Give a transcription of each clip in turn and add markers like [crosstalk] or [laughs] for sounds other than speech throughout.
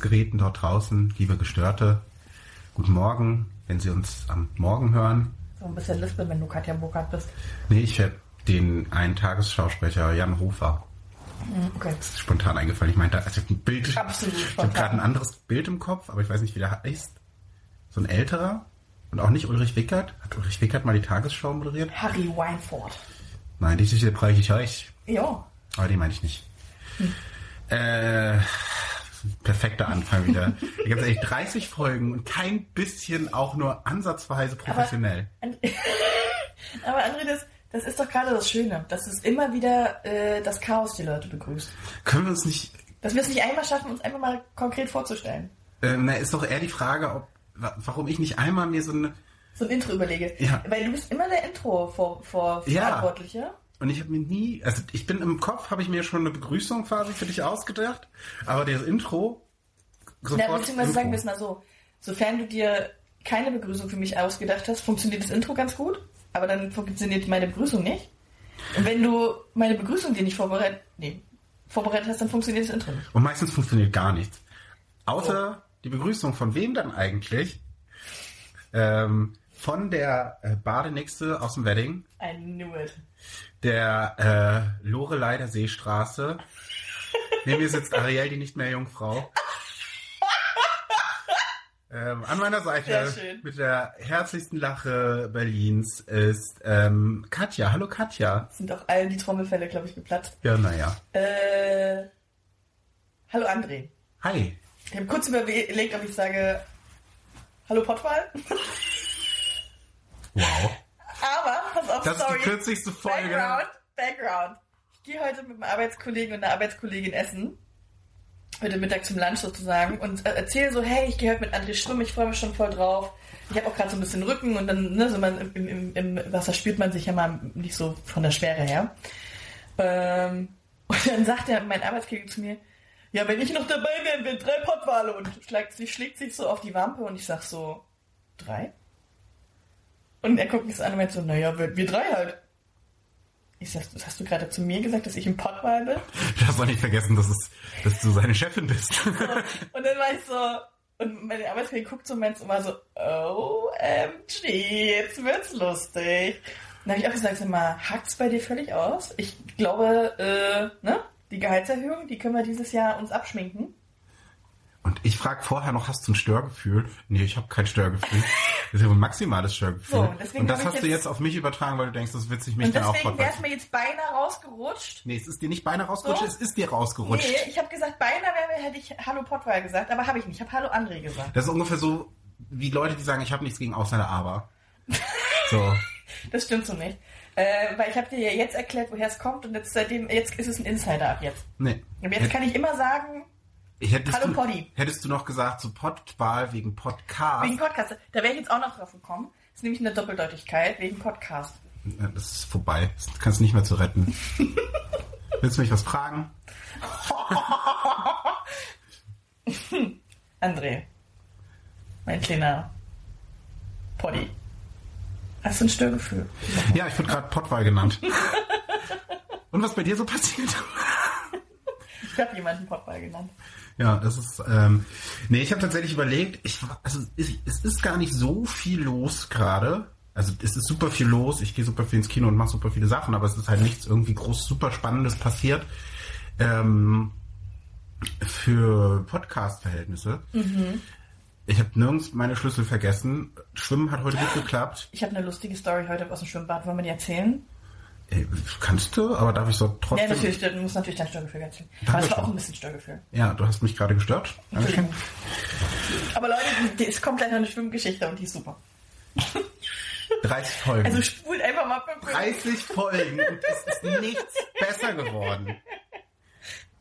Empfangsgeräten dort draußen, liebe Gestörte. Guten Morgen, wenn Sie uns am Morgen hören. So ein bisschen lispeln, wenn du Katja Burkhardt bist. Nee, ich werde den einen Tagesschausprecher Jan Hofer. Mhm, Okay. Das ist spontan eingefallen. Ich meinte, also ich habe ein Bild. Absolut Ich habe gerade ein anderes Bild im Kopf, aber ich weiß nicht, wie der heißt. So ein älterer. Und auch nicht Ulrich Wickert. Hat Ulrich Wickert mal die Tagesschau moderiert? Harry Weinfurt. Nein, die der Bereich ich euch. Ja. Aber den meine ich nicht. Äh, perfekter Anfang wieder. Da gibt es eigentlich 30 Folgen und kein bisschen auch nur ansatzweise professionell. Aber, [laughs] aber André, das, das ist doch gerade das Schöne, dass es immer wieder äh, das Chaos die Leute begrüßt. Können wir uns nicht. Dass wir es nicht einmal schaffen, uns einfach mal konkret vorzustellen. Äh, na, ist doch eher die Frage, ob, wa- warum ich nicht einmal mir so eine. So ein Intro überlege. Ja. Weil du bist immer der Intro vor, vor Ja. Und ich habe mir nie, also ich bin im Kopf, habe ich mir schon eine Begrüßung quasi für dich ausgedacht, aber das Intro sofort. Ja, beziehungsweise sagen wir es mal so. Sofern du dir keine Begrüßung für mich ausgedacht hast, funktioniert das Intro ganz gut, aber dann funktioniert meine Begrüßung nicht. Und wenn du meine Begrüßung dir nicht vorbereitet, nee, vorbereitet hast, dann funktioniert das Intro nicht. Und meistens funktioniert gar nichts. Außer die Begrüßung von wem dann eigentlich? Ähm, von der äh, Badenixte aus dem Wedding, I knew it. Der äh, Lorelei der Seestraße. Neben mir sitzt Ariel, die nicht mehr Jungfrau. Ähm, an meiner Seite mit der herzlichsten Lache Berlins ist ähm, Katja. Hallo Katja. Sind auch allen die Trommelfälle, glaube ich, geplatzt. Ja, naja. Äh, hallo André. Hi. Ich habe kurz überlegt, ob ich sage Hallo Pottwal. Wow. Aber, pass auf, Das ist die kürzlichste Folge. Background, Background. Ich gehe heute mit einem Arbeitskollegen und einer Arbeitskollegin essen. Heute Mittag zum Lunch sozusagen. Und äh, erzähle so, hey, ich gehe heute mit André schwimmen, ich freue mich schon voll drauf. Ich habe auch gerade so ein bisschen Rücken und dann, ne, so man, im, im, im Wasser spürt man sich ja mal nicht so von der Schwere her. Ähm, [laughs] und dann sagt er, mein Arbeitskollege zu mir, ja, wenn ich noch dabei wäre, wären drei Pottwale. Und schlägt sich, schlägt sich so auf die Wampe und ich sag so, drei? Und er guckt mich an und meint so, naja, wir, wir drei halt. Ich sag, hast du gerade zu mir gesagt, dass ich ein Pottwal bin? Darfst doch nicht vergessen, dass, es, dass du seine Chefin bist. So, [laughs] und dann war ich so, und meine Arbeitskollegin guckt so und meint so OMG, jetzt wird's lustig. Dann habe ich auch gesagt, sag mal, hackt's bei dir völlig aus? Ich glaube, äh, ne? Die Gehaltserhöhung, die können wir dieses Jahr uns abschminken. Und ich frage vorher noch, hast du ein Störgefühl? Nee, ich habe kein Störgefühl. Das ist ja ein maximales Störgefühl. So, und das hast du jetzt- jetzt auf mich übertragen, weil du denkst, das wird sich mich Und dann auch deswegen wäre es fortsetzen. mir jetzt beinahe rausgerutscht. Nee, es ist dir nicht beinahe rausgerutscht, So? es ist dir rausgerutscht. Nee, ich habe gesagt, beinahe wäre, hätte ich Hallo Pottwal gesagt, aber habe ich nicht. Ich habe Hallo André gesagt. Das ist ungefähr so wie Leute, die sagen, ich habe nichts gegen Ausländer, aber. [laughs] So. Das stimmt so nicht. Äh, weil ich habe dir ja jetzt erklärt, woher es kommt und jetzt seitdem, jetzt ist es ein Insider ab jetzt. Nee. Und jetzt kann ich immer sagen, hättest Hallo du, Poddy. Hättest du noch gesagt, so Podwahl wegen Podcast. wegen Podcast, da wäre ich jetzt auch noch drauf gekommen. Das ist nämlich eine Doppeldeutigkeit wegen Podcast. Ja, Das ist vorbei. Das kannst du nicht mehr zu retten. [laughs] Willst du mich was fragen? [laughs] André, mein kleiner Poddy. Hast du ein Störgefühl? Ja, ich wurde gerade Pottwahl genannt. [laughs] Und was bei dir so passiert? Ich habe jemanden Pottwal genannt. Ja, das ist. Ähm, nee, ich habe tatsächlich überlegt, ich, also es, es ist gar nicht so viel los gerade. Also es ist super viel los. Ich gehe super viel ins Kino und mache super viele Sachen, aber es ist halt nichts irgendwie groß, super Spannendes passiert. Ähm, für Podcast-Verhältnisse. Ich habe nirgends meine Schlüssel vergessen. Schwimmen hat heute gut geklappt. Ich habe eine lustige Story heute aus dem Schwimmbad. Wollen wir die erzählen? Ey, kannst du, aber darf ich so trotzdem. Ja, natürlich, du musst natürlich dein Störgefühl erzählen. Aber war Dankeschön. auch ein bisschen Störgefühl. Ja, du hast mich gerade gestört. Dankeschön. Aber Leute, es kommt gleich noch eine Schwimmgeschichte und die ist super. [laughs] 30 Folgen. Also spult einfach mal fünf Minuten. 30 Folgen und es ist nichts besser geworden.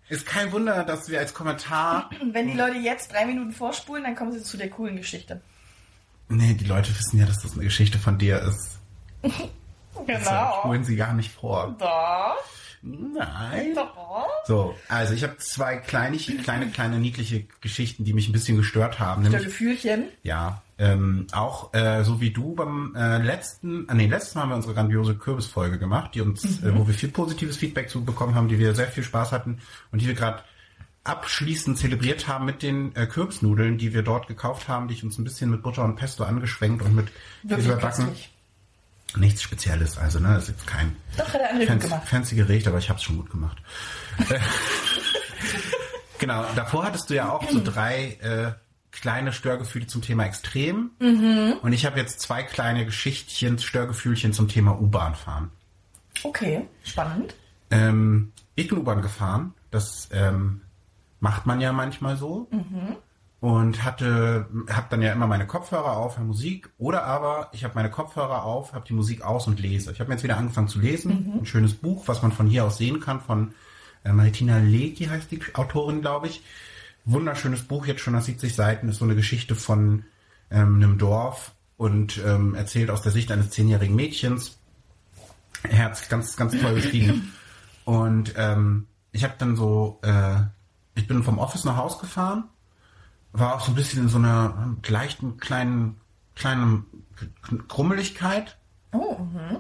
Ist kein Wunder, dass wir als Kommentar. [clears throat] Wenn die Leute jetzt drei Minuten vorspulen, dann kommen sie zu der coolen Geschichte. Nee, die Leute wissen ja, dass das eine Geschichte von dir ist. [laughs] Genau. spulen sie gar nicht vor. Da. Nein. Da. So, also ich habe zwei kleine, kleine, kleine, niedliche Geschichten, die mich ein bisschen gestört haben. Nämlich, Störgefühlchen. ja, ähm, auch äh, so wie du beim äh, letzten, äh, nee, letztes Mal haben wir unsere grandiose Kürbisfolge gemacht, die uns, äh, wo wir viel positives Feedback zu bekommen haben, die wir sehr viel Spaß hatten und die wir gerade abschließend zelebriert haben mit den äh, Kürbisnudeln, die wir dort gekauft haben, die ich uns ein bisschen mit Butter und Pesto angeschwenkt und mit Käse überbacken. köstlich. Nichts Spezielles, also ne, das ist jetzt kein Doch, hat er andere fancy, gemacht. fancy Gericht, aber ich habe es schon gut gemacht. [laughs] Genau, davor hattest du ja auch so drei äh, kleine Störgefühle zum Thema Extrem. Mhm. Und ich habe jetzt zwei kleine Geschichtchen, Störgefühlchen zum Thema U-Bahn fahren. Okay, spannend. Ähm, ich bin U-Bahn gefahren. Das ähm, macht man ja manchmal so. Und hatte, habe dann ja immer meine Kopfhörer auf, höre Musik. Oder aber ich habe meine Kopfhörer auf, habe die Musik aus und lese. Ich habe jetzt wieder angefangen zu lesen. Ein schönes Buch, was man von hier aus sehen kann, von äh, Maritina Leki heißt die Autorin, glaube ich. Wunderschönes Buch, jetzt schon nach 70 Seiten, ist so eine Geschichte von ähm, einem Dorf und ähm, erzählt aus der Sicht eines zehnjährigen Mädchens. Herz, ganz, ganz toll geschrieben. [laughs] Und ähm, ich habe dann so, äh, ich bin vom Office nach Haus gefahren, war auch so ein bisschen in so einer leichten kleinen, kleinen Krummeligkeit. Oh, mhm.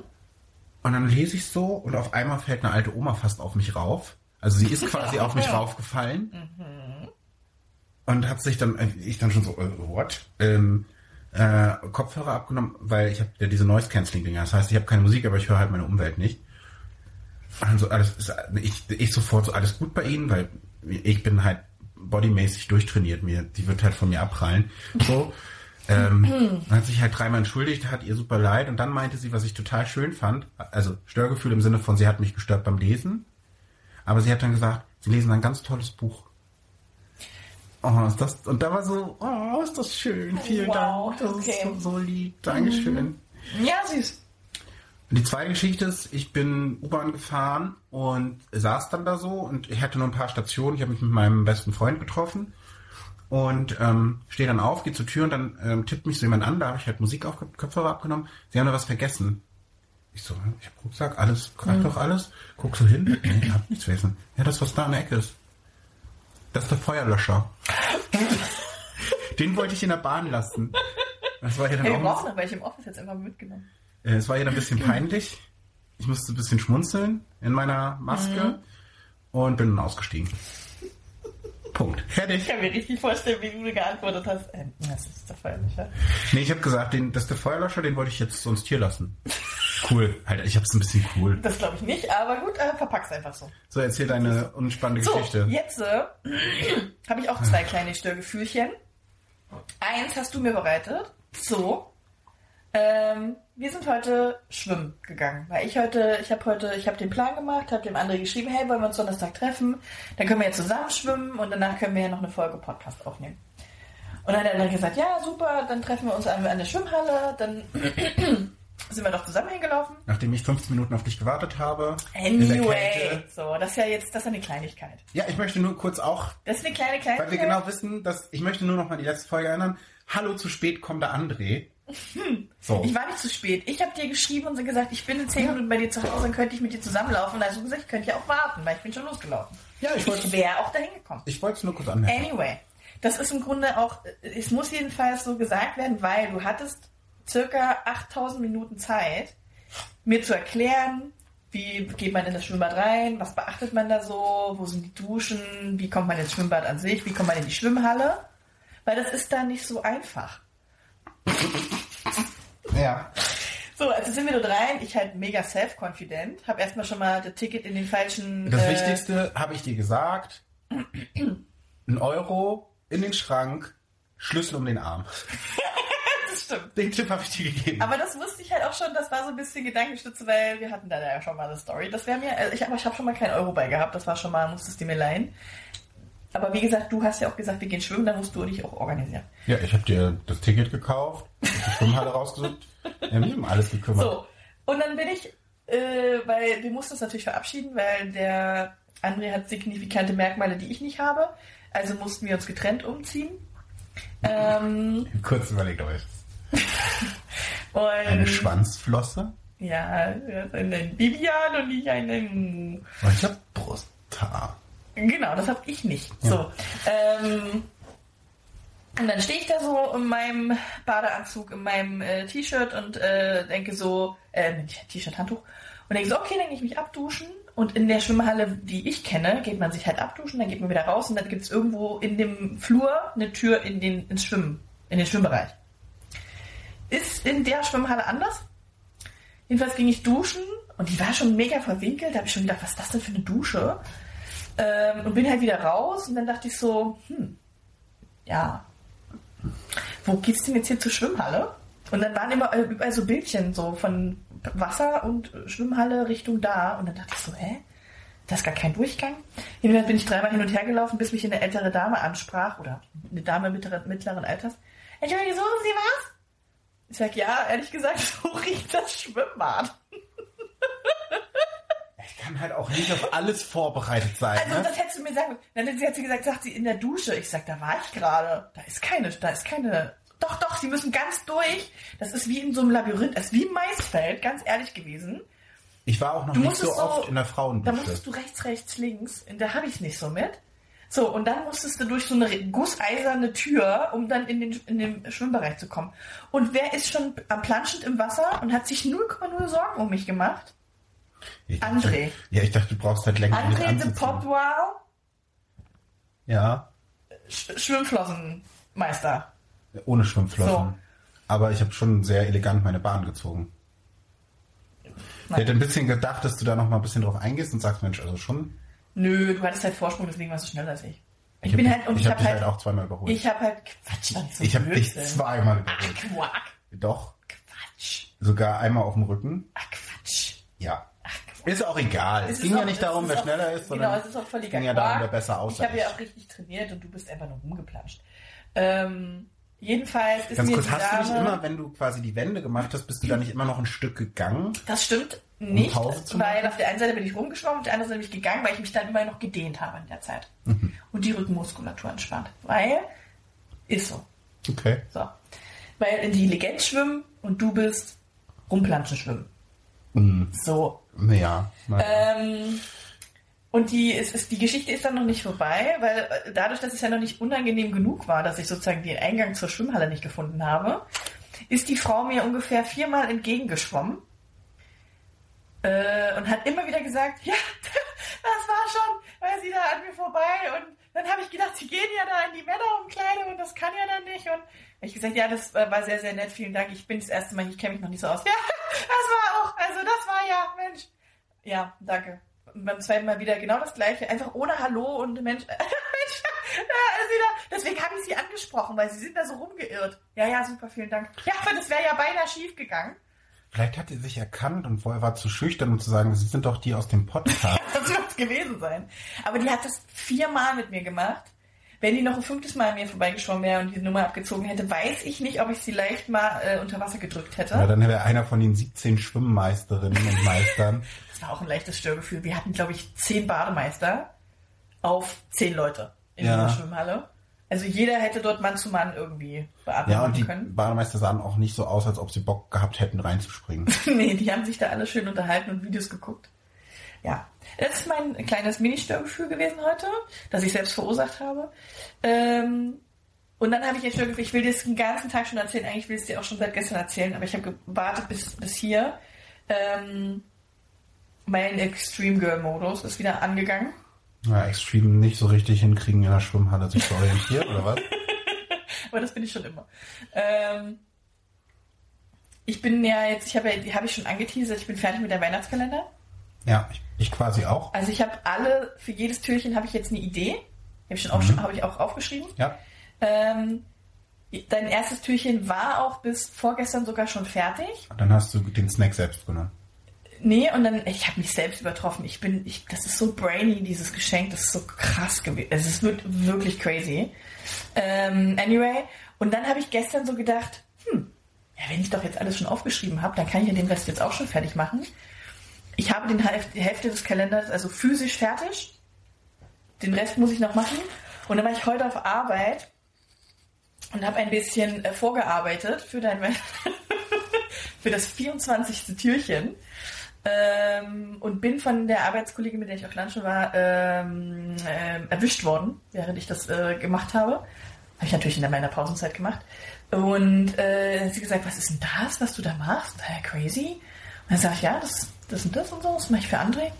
Und dann lese ich so und auf einmal fällt eine alte Oma fast auf mich rauf. Also sie ist quasi [laughs] auf mich raufgefallen. Und hat sich dann, äh, ich dann schon so, äh, what? Ähm, äh, Kopfhörer abgenommen, weil ich habe ja diese Noise Cancelling Dinger. Das heißt, ich habe keine Musik, aber ich höre halt meine Umwelt nicht. Und dann so alles ist, ich, ich sofort so alles gut bei Ihnen, weil ich bin halt bodymäßig durchtrainiert. Mir, die wird halt von mir abprallen. So. Ähm, [clears throat] hat sich halt dreimal entschuldigt, hat ihr super leid und dann meinte sie, was ich total schön fand, also Störgefühl im Sinne von, sie hat mich gestört beim Lesen, aber sie hat dann gesagt, sie lesen ein ganz tolles Buch. Oh, ist das, und da war so, oh, ist das schön, vielen Wow, Dank, das okay. ist so, so lieb, Dankeschön. Ja, süß. Und die zweite Geschichte ist, ich bin U-Bahn gefahren und saß dann da so und ich hatte nur ein paar Stationen. Ich habe mich mit meinem besten Freund getroffen und ähm, stehe dann auf, gehe zur Tür und dann ähm, tippt mich so jemand an. Da habe ich halt Musik auf Kopfhörer abgenommen. Sie haben da was vergessen. Ich so, ich habe Rucksack, alles, klappt doch alles. Guck so hin. Nee, hab nichts vergessen. Ja, das, was da in der Ecke ist. Das ist der Feuerlöscher. [laughs] Den wollte ich in der Bahn lassen. Das war ja dann Hey, wir auch brauchen noch welche im Office jetzt einfach mitgenommen. Äh, Es war ihr ein bisschen peinlich. Ich musste ein bisschen schmunzeln in meiner Maske und bin dann ausgestiegen. Punkt. Ich Fertig. kann mir richtig vorstellen, wie du geantwortet hast. Ähm, das ist der Feuerlöscher. Nee, ich habe gesagt, den, das ist der Feuerlöscher, den wollte ich jetzt sonst hier lassen. Cool. Alter, ich hab's ein bisschen cool. Das glaube ich nicht, aber gut, äh, verpack's einfach so. So, erzähl deine unspannende So, Geschichte. jetzt äh, habe ich auch zwei kleine Störgefühlchen. Eins hast du mir bereitet. So. Ähm, wir sind heute schwimmen gegangen, weil ich heute, ich habe heute, ich habe den Plan gemacht, habe dem anderen geschrieben, hey, wollen wir uns Donnerstag treffen? Dann können wir jetzt zusammen schwimmen und danach können wir ja noch eine Folge Podcast aufnehmen. Und dann hat er dann gesagt, ja, super, dann treffen wir uns an, an der Schwimmhalle, dann [clears throat] sind wir doch zusammen hingelaufen. Nachdem ich 15 Minuten auf dich gewartet habe. der Anyway, so, das ist ja jetzt, das ist eine Kleinigkeit. Ja, ich möchte nur kurz auch, Das ist eine kleine Kleinigkeit. weil wir genau wissen, dass ich möchte nur noch mal die letzte Folge erinnern. Hallo, zu spät kommt der André. So. Ich war nicht zu spät. Ich habe dir geschrieben und gesagt, ich bin in 10 Minuten bei dir zu Hause, dann könnte ich mit dir zusammenlaufen. Und da hast du gesagt, ich könnte ja auch warten, weil ich bin schon losgelaufen. Ja, ich wollte- Ich wäre auch dahin gekommen. Ich wollte es nur kurz anmerken. Anyway, das ist im Grunde auch, es muss jedenfalls so gesagt werden, weil du hattest circa 8000 Minuten Zeit, mir zu erklären, wie geht man in das Schwimmbad rein, was beachtet man da so, wo sind die Duschen, wie kommt man ins Schwimmbad an sich, wie kommt man in die Schwimmhalle, weil das ist da nicht so einfach. Ja. So, also sind wir dort rein. Ich halt mega self-confident. Hab erstmal schon mal das Ticket in den falschen. Das äh, Wichtigste habe ich dir gesagt. Ein Euro in den Schrank, Schlüssel um den Arm. [laughs] Das stimmt. Den Tipp habe ich dir gegeben. Aber das wusste ich halt auch schon. Das war so ein bisschen Gedankenstütze, weil wir hatten da ja schon mal eine Story. Das wäre mir. Also ich, aber ich habe schon mal keinen Euro bei gehabt. Das war schon mal, musstest du mir leihen. Aber wie gesagt, du hast ja auch gesagt, wir gehen schwimmen. Dann musst du und ich auch organisieren. ja, ich habe dir das Ticket gekauft, die Schwimmhalle [laughs] rausgesucht. Wir haben alles gekümmert. So. Und dann bin ich, äh, weil wir mussten uns natürlich verabschieden, weil der André hat signifikante Merkmale, die ich nicht habe. Also mussten wir uns getrennt umziehen. Ähm, [laughs] Kurz überlegt euch. [laughs] Eine Schwanzflosse? ja, er hat einen Bibian und ich einen. Ich habe Brusthaar. Genau, das habe ich nicht. So. Ähm, Und dann stehe ich da so in meinem Badeanzug, in meinem äh, T-Shirt und äh, denke so, äh, T-Shirt, Handtuch. Und denke so, okay, dann gehe ich mich abduschen. Und in der Schwimmhalle, die ich kenne, geht man sich halt abduschen, dann geht man wieder raus und dann gibt es irgendwo in dem Flur eine Tür in den, ins Schwimmen, in den Schwimmbereich. Ist in der Schwimmhalle anders. Jedenfalls ging ich duschen und die war schon mega verwinkelt. Da habe ich schon gedacht, was ist das denn für eine Dusche? Ähm, und bin halt wieder raus und dann dachte ich so, hm, ja, wo geht's denn jetzt hier zur Schwimmhalle? Und dann waren immer überall so Bildchen so von Wasser und Schwimmhalle Richtung da. Und dann dachte ich so, hä? Das ist gar kein Durchgang. Jedenfalls bin ich dreimal hin und her gelaufen, bis mich eine ältere Dame ansprach oder eine Dame mittleren, mittleren Alters. Entschuldigung, suchen Sie was? Ich sag, ja, ehrlich gesagt, [laughs] so riecht das Schwimmbad. [laughs] Ich kann halt auch nicht auf alles vorbereitet sein. Also ne? das hättest du mir sagen. Hat sie, hat sie gesagt, sagt sie in der Dusche. Ich sag, da war ich gerade. Da ist keine, da ist keine. Doch, doch, sie müssen ganz durch. Das ist wie in so einem Labyrinth, das ist wie ein Maisfeld, ganz ehrlich gewesen. Ich war auch noch Du nicht so so- oft in der Da Frauendusche. musstest du rechts, rechts, links. Da habe ich nicht so mit. So, und dann musstest du durch so eine gusseiserne Tür, um dann in den, in den Schwimmbereich zu kommen. Und wer ist schon am planschend im Wasser und hat sich 0,0 Sorgen um mich gemacht? Ich dachte- André. Ja, ich dachte, du brauchst halt länger André de anzuziehen. Potwal, Ja, Sch Schwimmflossenmeister. ohne Schwimmflossen. So. Aber ich habe schon sehr elegant meine Bahn gezogen. Ich hätte ein bisschen gedacht, dass du da noch mal ein bisschen drauf eingehst und sagst, Mensch, also schon. Nö, du hattest halt Vorsprung, deswegen warst du schneller als ich. Ich, hab bin halt, und ich ich, hab habe dich halt, halt auch zweimal überholt. ich habe halt, Quatsch, so Ich habe dich zweimal Ach, überholt. Quack, Doch, Quatsch, sogar einmal auf dem Rücken. ach, Quatsch. Ja. Ist auch egal. Es, ist ging ja auch- nicht es darum, wer auch- schneller ist, sondern Genau, es ist auch völliger ging ja darum, wer besser aussah. Ich habe ja auch richtig trainiert und du bist einfach nur rumgeplanscht. Ähm, jedenfalls ist Ganz mir kurz, die hast du nicht Dame- immer, wenn du quasi die Wände gemacht hast, bist du da nicht immer noch ein Stück gegangen? Das stimmt nicht, zu weil auf der einen Seite bin ich rumgeschwommen, auf der anderen Seite bin ich gegangen, weil ich mich dann immer noch gedehnt habe in der Zeit. Mhm. Und die Rückenmuskulatur entspannt. Weil, ist so. Okay. So. Weil intelligent schwimmen und du bist rumplanschen schwimmen. Mhm. So. Ja. Ähm, und die, es ist, die Geschichte ist dann noch nicht vorbei, weil äh, dadurch, dass es ja noch nicht unangenehm genug war, dass ich sozusagen den Eingang zur Schwimmhalle nicht gefunden habe, ist die Frau mir ungefähr viermal entgegengeschwommen äh, und hat immer wieder gesagt, ja, [laughs] das war schon, weil sie da an mir vorbei und dann habe ich gedacht, sie gehen ja da in die Männerumkleide und das kann ja dann nicht und ich gesagt, ja, das äh, war sehr, sehr nett, vielen Dank, ich bin das erste Mal, ich kenne mich noch nicht so aus. [laughs] Ja, das war auch, also das war ja, Mensch. Ja, danke. Und beim zweiten Mal wieder genau das gleiche, einfach ohne Hallo und Mensch, [laughs] Mensch, ja, deswegen habe ich sie angesprochen, weil sie sind da so rumgeirrt. Ja, ja, super, vielen Dank. Ja, aber das wäre ja beinahe schief gegangen. Vielleicht hat sie sich erkannt und vorher war zu schüchtern, um zu sagen, sie sind doch die aus dem Podcast. [laughs] Das wird es gewesen sein. Aber die hat das viermal mit mir gemacht. Wenn die noch ein fünftes Mal an mir vorbeigeschwommen wäre und die Nummer abgezogen hätte, weiß ich nicht, ob ich sie leicht mal äh, unter Wasser gedrückt hätte. ja, dann wäre einer von den 17 Schwimmmeisterinnen und Meistern. [laughs] Das war auch ein leichtes Störgefühl. Wir hatten, glaube ich, zehn Bademeister auf zehn Leute in Ja. der Schwimmhalle. Also jeder hätte dort Mann zu Mann irgendwie beatmen Ja, und die können. Bademeister sahen auch nicht so aus, als ob sie Bock gehabt hätten, reinzuspringen. [laughs] nee, die haben sich da alle schön unterhalten und Videos geguckt. Ja, das ist mein kleines Mini-Störgefühl gewesen heute, das ich selbst verursacht habe. Ähm, und dann habe ich ein Störgefühl, ich will dir das den ganzen Tag schon erzählen, eigentlich will ich es dir auch schon seit gestern erzählen, aber ich habe gewartet bis, bis hier. Ähm, mein Extreme Girl Modus ist wieder angegangen. Ja, Extreme nicht so richtig hinkriegen, in der Schwimmhalle sich zu orientieren, oder was? [laughs] Aber das bin ich schon immer. Ähm, ich bin ja jetzt, ich habe ja, die habe ich schon angeteasert, ich bin fertig mit der Weihnachtskalender. Ja, ich, ich quasi auch. Also ich habe alle, für jedes Türchen habe ich jetzt eine Idee. Habe ich, schon auf, Mhm. habe ich auch aufgeschrieben. Ja. Ähm, dein erstes Türchen war auch bis vorgestern sogar schon fertig. Und dann hast du den Snack selbst genommen. Nee, und dann, ich habe mich selbst übertroffen. Ich bin, ich, das ist so brainy, dieses Geschenk, das ist so krass gewesen. Es wird wirklich crazy. Ähm, anyway, und dann habe ich gestern so gedacht, hm, ja, wenn ich doch jetzt alles schon aufgeschrieben habe, dann kann ich ja den Rest jetzt auch schon fertig machen. Ich habe den die Hälfte des Kalenders also physisch fertig. Den Rest muss ich noch machen. Und dann war ich heute auf Arbeit und habe ein bisschen äh, vorgearbeitet für dein [laughs] für das 24. Türchen. Ähm, und bin von der Arbeitskollegin, mit der ich auf Lunchen war, ähm, ähm, erwischt worden, während ich das äh, gemacht habe. Habe ich natürlich in meiner Pausenzeit gemacht. Und äh, sie gesagt, was ist denn das, was du da machst? Äh, crazy. Und dann sage ich, ja, das, das und das und so, das mache ich für André.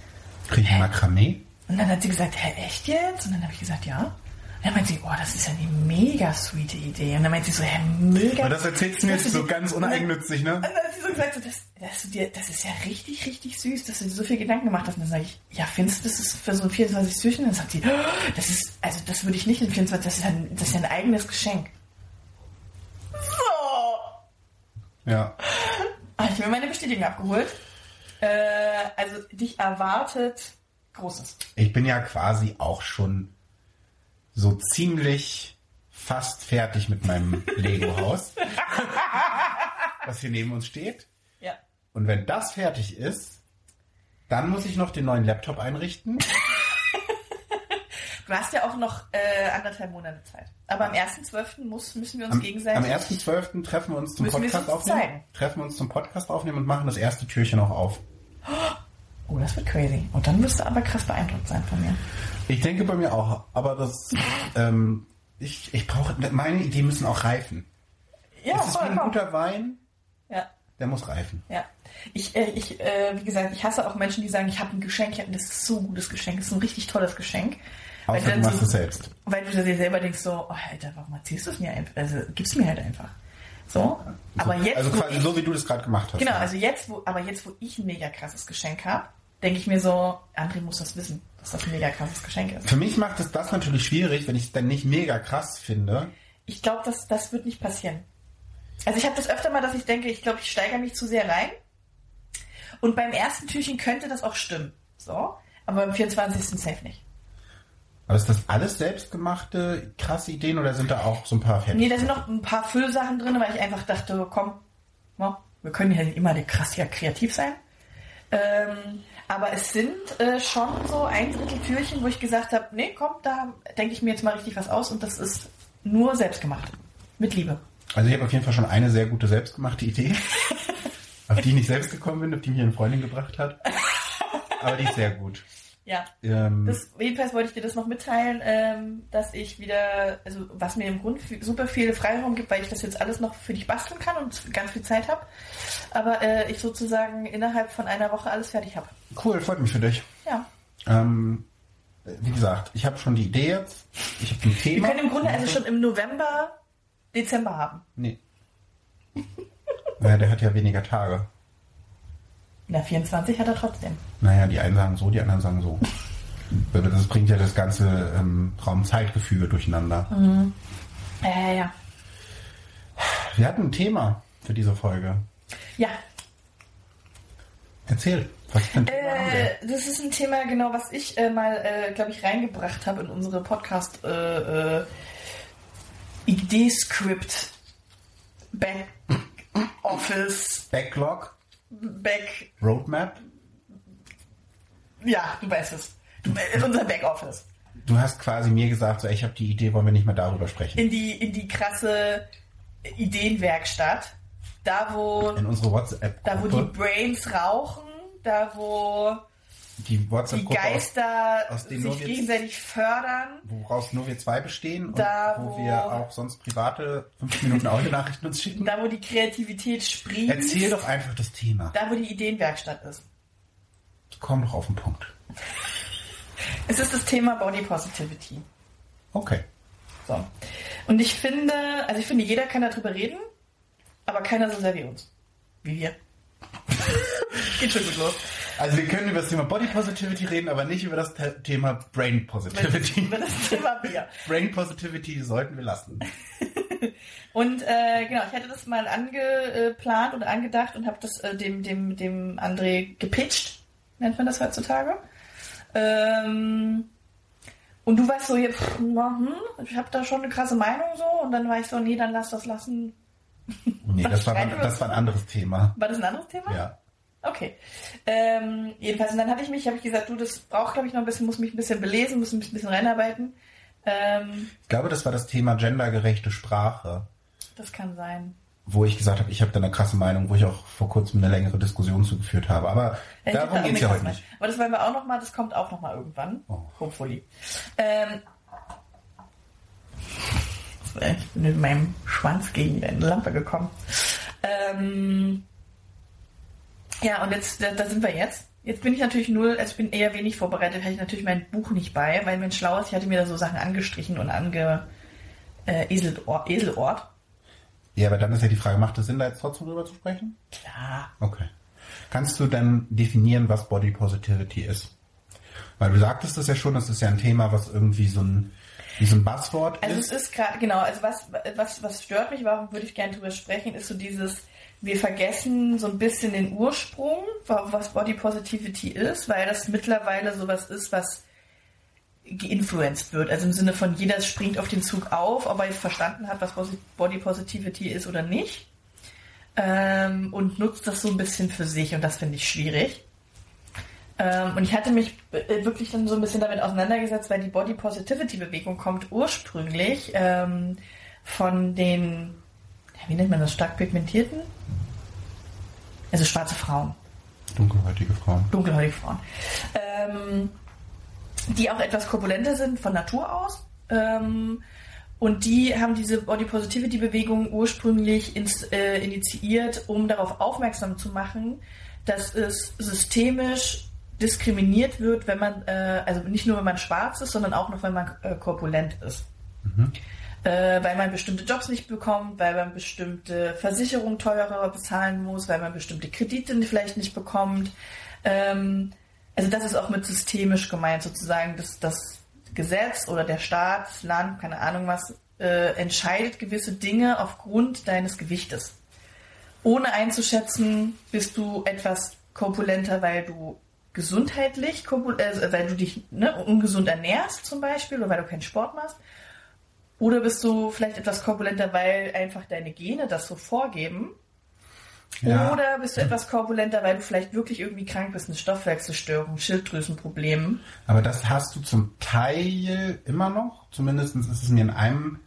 Krieg ich Makramee? Und dann hat sie gesagt, hä, echt jetzt? Und dann habe ich gesagt, ja. Und dann meint sie, oh, das ist ja eine mega sweete Idee. Und dann meint sie so, hä, mega. Aber das erzählst du mir jetzt so ganz uneigennützig, ne? Und dann hat sie so gesagt, so, das, das, das ist ja richtig, richtig süß, dass du dir so viel Gedanken gemacht hast. Und dann sage ich, ja, findest du, das ist für so ein 24 Türchen? Und dann sagt sie, oh, das ist, also das würde ich nicht in 24, das ist ein, das ist ja ein eigenes Geschenk. So. Ja. Habe ich mir meine Bestätigung abgeholt. Äh, also dich erwartet Großes. Ich bin ja quasi auch schon so ziemlich fast fertig mit meinem Lego-Haus, [laughs] was hier neben uns steht. Ja. Und wenn das fertig ist, dann muss ich noch den neuen Laptop einrichten. Du hast ja auch noch äh, anderthalb Monate Zeit. Aber am 1.12. muss, müssen wir uns Am, gegenseitig. am 1.12. treffen wir uns zum Podcast uns aufnehmen. zeigen. Treffen wir uns zum Podcast aufnehmen und machen das erste Türchen auch auf. Oh, das wird crazy. Und dann wirst du aber krass beeindruckt sein von mir. Ich denke bei mir auch, aber das, ähm, ich, ich brauche, meine Ideen müssen auch reifen. Ja, es ist wie ein vollkommen. guter Wein, Ja. der muss reifen. Ja, ich, äh, ich äh, wie gesagt, ich hasse auch Menschen, die sagen, ich habe ein Geschenk, ich hab, das ist so ein gutes Geschenk, das ist ein richtig tolles Geschenk. Weil Außer du dann machst so, es selbst. Weil du dir selber denkst so, oh, Alter, warum erzählst du es mir einfach? Also gib's mir halt einfach. So, aber so, jetzt, also quasi ich, so, wie du das gerade gemacht hast. genau, ja. also jetzt, wo, aber jetzt, wo ich ein mega krasses Geschenk habe, denke ich mir so, André muss das wissen, dass das ein mega krasses Geschenk ist. Für mich macht es das natürlich schwierig, wenn ich es dann nicht mega krass finde. Ich glaube, das, das wird nicht passieren. Also ich habe das öfter mal, dass ich denke, ich glaube, ich steigere mich zu sehr rein. Und beim ersten Türchen könnte das auch stimmen. So. Aber beim 24. safe nicht. Aber ist das alles selbstgemachte, krasse Ideen oder sind da auch so ein paar fertig? Nee, da sind noch ein paar Füllsachen drin, weil ich einfach dachte, komm, wir können ja nicht immer krass ja kreativ sein. Ähm, aber es sind äh, schon so ein Drittel Türchen, wo ich gesagt habe, nee, komm, da denke ich mir jetzt mal richtig was aus und das ist nur selbstgemacht. Mit Liebe. Also ich habe auf jeden Fall schon eine sehr gute selbstgemachte Idee, [laughs] auf die ich nicht selbst gekommen bin, auf die mir eine Freundin gebracht hat. Aber die ist sehr gut. Ja. Ähm, Das, jedenfalls wollte ich dir das noch mitteilen, ähm, dass ich wieder, also was mir im Grunde viel- super viel Freiraum gibt, weil ich das jetzt alles noch für dich basteln kann und ganz viel Zeit habe. Aber äh, ich sozusagen innerhalb von einer Woche alles fertig habe. cool, freut mich für dich. Ja. Ähm, wie gesagt, ich habe schon die Idee jetzt. Ich habe ein Wir Thema. können im Grunde also schon im November, Dezember haben. Nee. [laughs] Naja, der hat ja weniger Tage. Na, 24 hat er trotzdem. Naja, die einen sagen so, die anderen sagen so. [laughs] Das bringt ja das ganze ähm, Raum-Zeitgefüge durcheinander. Ja, ja, ja. Wir hatten ein Thema für diese Folge. Ja, Erzähl, was für ein Thema? Äh, das ist ein Thema, genau, was ich äh, mal, äh, glaube ich, reingebracht habe in unsere Podcast äh, äh, Idee-Script Back Office Backlog, Back Roadmap. ja, du weißt es. Du, äh, unser Backoffice. Du hast quasi mir gesagt, so, ich habe die Idee, wollen wir nicht mehr darüber sprechen. In die, in die krasse Ideenwerkstatt. Da wo, In unsere WhatsApp-Gruppe. da wo die Brains rauchen, da wo die die WhatsApp-Gruppe, aus, Geister aus denen nur sich wir- gegenseitig fördern. woraus nur wir zwei bestehen und Da, wo, wo- wir auch sonst private 5 Minuten Audionachrichten uns schicken. Da wo die Kreativität sprießt. Erzähl doch einfach das Thema. Da, wo die Ideenwerkstatt ist. Komm doch auf den Punkt. Es ist das Thema Body Positivity. Okay. So. Und ich finde, also ich finde, jeder kann darüber reden, aber keiner so sehr wie uns. Wie wir. [laughs] Geht schon gut los. Also wir können über das Thema Body Positivity reden, aber nicht über das Thema Brain Positivity. Über das Thema wir. [laughs] Brain Positivity sollten wir lassen. [laughs] Und äh, genau, ich hatte das mal angeplant und angedacht und habe das äh, dem, dem, dem André gepitcht, nennt man das heutzutage. Ähm, und du warst so, hier, pff, hm, ich habe da schon eine krasse Meinung so. Und dann war ich so, nee, dann lass das lassen. Nee, das war, das war ein anderes Thema. War das ein anderes Thema? Ja. Okay. Ähm, jedenfalls, und dann hatte ich mich, habe ich gesagt, du, das braucht, glaube ich, noch ein bisschen, muss mich ein bisschen belesen, muss mich ein bisschen reinarbeiten. Ähm, Ich glaube, das war das Thema gendergerechte Sprache, das kann sein. wo ich gesagt habe, ich habe da eine krasse Meinung, wo ich auch vor kurzem eine längere Diskussion zugeführt habe. Aber da darum auch geht's eine ja heute nicht. Aber das wollen wir auch noch mal, das kommt auch noch mal irgendwann. Oh. Hopefully. Ähm, Ich bin mit meinem Schwanz gegen eine Lampe gekommen. Ähm, ja, und jetzt, da, da, sind wir jetzt. Jetzt bin ich natürlich null, also ich bin eher wenig vorbereitet, habe ich natürlich mein Buch nicht bei, weil mein Schlaues, ich hatte mir da so Sachen angestrichen und ange äh, Eselort, Eselort. Ja, aber dann ist ja die Frage, macht es Sinn, da jetzt trotzdem drüber zu sprechen? Klar. Okay. Kannst du dann definieren, was Body Positivity ist? Weil du sagtest es ja schon, das ist ja ein Thema, was irgendwie so ein, ein Buzzword also ist. Es ist gerade, genau, also was, was, was stört mich, warum würde ich gerne drüber sprechen, ist so dieses, wir vergessen so ein bisschen den Ursprung, was Body Positivity ist, weil das mittlerweile sowas ist, was geinfluenced wird. Also im Sinne von jeder springt auf den Zug auf, ob er jetzt verstanden hat, was Body Positivity ist oder nicht. Ähm, und nutzt das so ein bisschen für sich und das finde ich schwierig. Ähm, und ich hatte mich äh, wirklich dann so ein bisschen damit auseinandergesetzt, weil die Body Positivity Bewegung kommt ursprünglich ähm, von den, wie nennt man das, stark pigmentierten? Also schwarze Frauen. Dunkelhäutige Frauen. Dunkelhäutige Frauen. Ähm, die auch etwas korpulenter sind von Natur aus. Ähm, und die haben diese Body Positivity Bewegung ursprünglich ins, äh, initiiert, um darauf aufmerksam zu machen, dass es systemisch diskriminiert wird, wenn man, äh, also nicht nur wenn man schwarz ist, sondern auch noch wenn man äh, korpulent ist. Mhm. Äh, weil man bestimmte Jobs nicht bekommt, weil man bestimmte Versicherungen teurer bezahlen muss, weil man bestimmte Kredite vielleicht nicht bekommt. Ähm, also das ist auch mit systemisch gemeint, sozusagen, dass das Gesetz oder der Staat, das Land, keine Ahnung was, äh, entscheidet gewisse Dinge aufgrund deines Gewichtes. Ohne einzuschätzen, bist du etwas korpulenter, weil du gesundheitlich, äh, weil du dich ne, ungesund ernährst zum Beispiel oder weil du keinen Sport machst. Oder bist du vielleicht etwas korpulenter, weil einfach deine Gene das so vorgeben ja. Oder bist du etwas korpulenter, weil du vielleicht wirklich irgendwie krank bist, eine Stoffwechselstörung, Schilddrüsenproblem. Aber das hast du zum Teil immer noch. Zumindest ist es mir in einem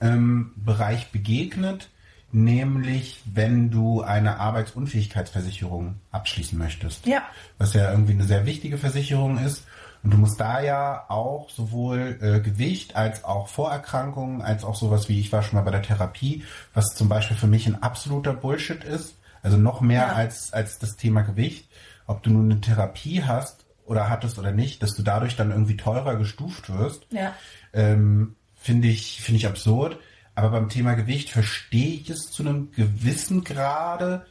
ähm, Bereich begegnet, nämlich wenn du eine Arbeitsunfähigkeitsversicherung abschließen möchtest. Ja. Was ja irgendwie eine sehr wichtige Versicherung ist. Und du musst da ja auch sowohl äh, Gewicht als auch Vorerkrankungen, als auch sowas wie ich war schon mal bei der Therapie, was zum Beispiel für mich ein absoluter Bullshit ist. Also noch mehr ja. als, als das Thema Gewicht. Ob du nun eine Therapie hast oder hattest oder nicht, dass du dadurch dann irgendwie teurer gestuft wirst, ja. ähm, finde ich, finde ich absurd. Aber beim Thema Gewicht verstehe ich es zu einem gewissen Grade,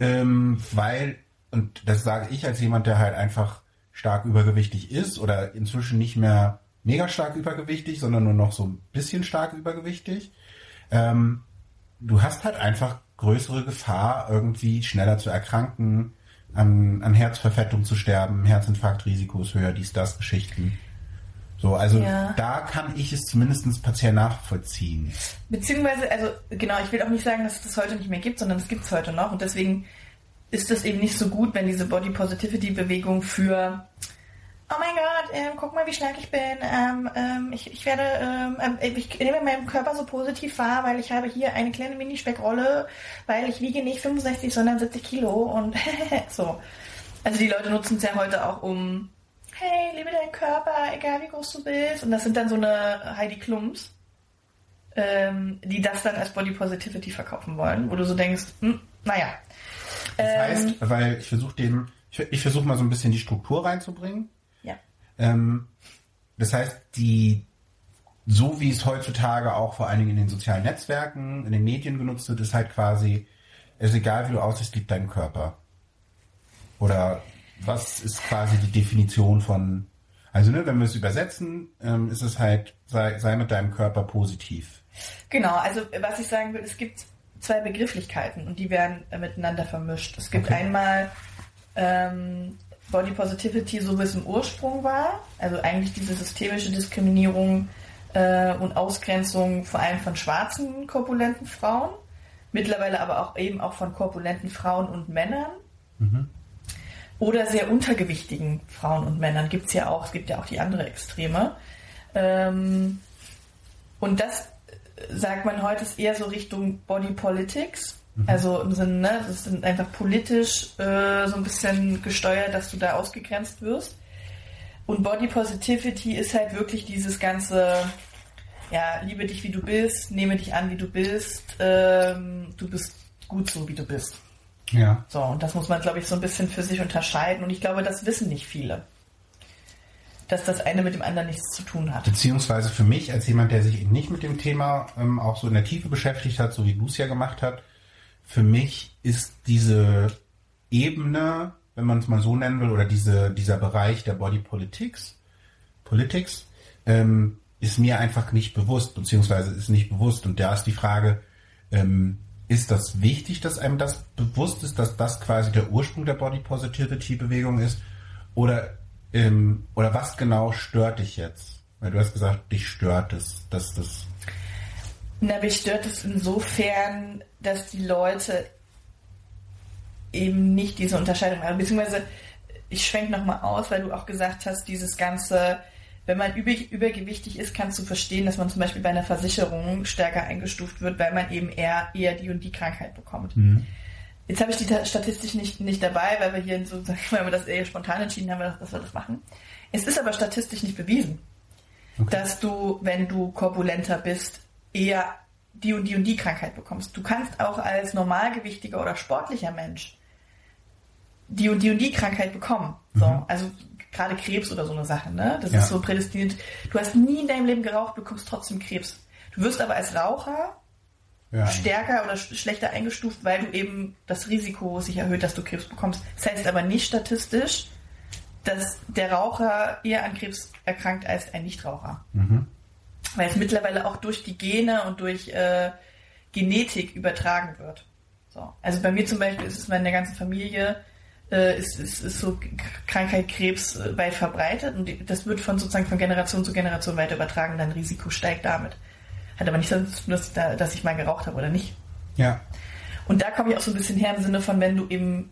ähm, weil, und das sage ich als jemand, der halt einfach stark übergewichtig ist oder inzwischen nicht mehr mega stark übergewichtig, sondern nur noch so ein bisschen stark übergewichtig. Ähm, du hast halt einfach größere Gefahr, irgendwie schneller zu erkranken, an, an Herzverfettung zu sterben, Herzinfarktrisiko ist höher, dies, das, Geschichten. So, also ja. da kann ich es zumindest partiell nachvollziehen. Beziehungsweise, also genau, ich will auch nicht sagen, dass es das heute nicht mehr gibt, sondern es gibt es heute noch und deswegen ist es eben nicht so gut, wenn diese Body Positivity Bewegung für oh mein Gott, ähm, guck mal, wie schlank ich bin. Ähm, ähm, ich, ich werde, ähm, ähm, ich nehme meinen Körper so positiv wahr, weil ich habe hier eine kleine Mini-Speckrolle, weil ich wiege nicht 65, sondern 70 Kilo und [laughs] so. Also die Leute nutzen es ja heute auch um, hey, liebe deinen Körper, egal wie groß du bist. Und das sind dann so eine Heidi Klums, ähm, die das dann als Body Positivity verkaufen wollen, wo du so denkst, hm, naja. Das heißt, weil ich versuche dem, ich, ich versuche mal so ein bisschen die Struktur reinzubringen. Ähm, das heißt, die, so wie es heutzutage auch vor allen Dingen in den sozialen Netzwerken, in den Medien genutzt wird, ist halt quasi, es ist egal, wie du aussiehst, liebt dein Körper. Oder was ist quasi die Definition von, also ne, wenn wir es übersetzen, ähm, ist es halt, sei, sei mit deinem Körper positiv. Genau, also was ich sagen will, es gibt zwei Begrifflichkeiten und die werden äh, miteinander vermischt. Es gibt okay. einmal ähm, Body Positivity so wie es im Ursprung war, also eigentlich diese systemische Diskriminierung äh, und Ausgrenzung vor allem von schwarzen korpulenten Frauen, mittlerweile aber auch eben auch von korpulenten Frauen und Männern. Mhm. Oder sehr untergewichtigen Frauen und Männern gibt es ja auch, es gibt ja auch die andere Extreme. Ähm, und das sagt man heute ist eher so Richtung Body Politics. Mhm. Also im Sinne, ne, das ist einfach politisch äh, so ein bisschen gesteuert, dass du da ausgegrenzt wirst. Und Body Positivity ist halt wirklich dieses ganze, ja, liebe dich wie du bist, nehme dich an wie du bist, ähm, du bist gut so wie du bist. Ja. So, und das muss man, glaube ich, so ein bisschen für sich unterscheiden. Und ich glaube, das wissen nicht viele. Dass das eine mit dem anderen nichts zu tun hat. Beziehungsweise für mich, als jemand, der sich eben nicht mit dem Thema ähm, auch so in der Tiefe beschäftigt hat, so wie du es ja gemacht hast, für mich ist diese Ebene, wenn man es mal so nennen will, oder diese, dieser Bereich der Body Politics, Politics, ähm, ist mir einfach nicht bewusst, beziehungsweise ist nicht bewusst. Und da ist die Frage, ähm, ist das wichtig, dass einem das bewusst ist, dass das quasi der Ursprung der Body Positivity Bewegung ist? Oder, ähm, oder was genau stört dich jetzt? Weil du hast gesagt, dich stört es, dass das. Na, mich stört es insofern, dass die Leute eben nicht diese Unterscheidung haben. Beziehungsweise, ich schwenke nochmal aus, weil du auch gesagt hast, dieses ganze, wenn man über, übergewichtig ist, kannst du verstehen, dass man zum Beispiel bei einer Versicherung stärker eingestuft wird, weil man eben eher, eher die und die Krankheit bekommt. Mhm. Jetzt habe ich die Statistik nicht, nicht dabei, weil wir hier so, [laughs] weil wir das eher spontan entschieden haben, dass wir das machen. Es ist aber statistisch nicht bewiesen, okay. dass du, wenn du korpulenter bist, eher die und die und die Krankheit bekommst. Du kannst auch als normalgewichtiger oder sportlicher Mensch die und die und die Krankheit bekommen. So, mhm. also gerade Krebs oder so eine Sache, ne? Das ja. ist so prädestiniert. Du hast nie in deinem Leben geraucht, bekommst trotzdem Krebs. Du wirst aber als Raucher ja. stärker oder schlechter eingestuft, weil du eben das Risiko sich erhöht, dass du Krebs bekommst. Das heißt aber nicht statistisch, dass der Raucher eher an Krebs erkrankt als ein Nichtraucher. Mhm. Weil es mittlerweile auch durch die Gene und durch äh, Genetik übertragen wird. So. Also bei mir zum Beispiel ist es in der ganzen Familie äh, ist, ist, ist so Krankheit, Krebs äh, weit verbreitet und das wird von sozusagen von Generation zu Generation weiter übertragen, dein Risiko steigt damit. Hat aber nichts damit zu tun, dass, dass ich mal geraucht habe oder nicht. Ja. Und da komme ich auch so ein bisschen her im Sinne von, wenn du eben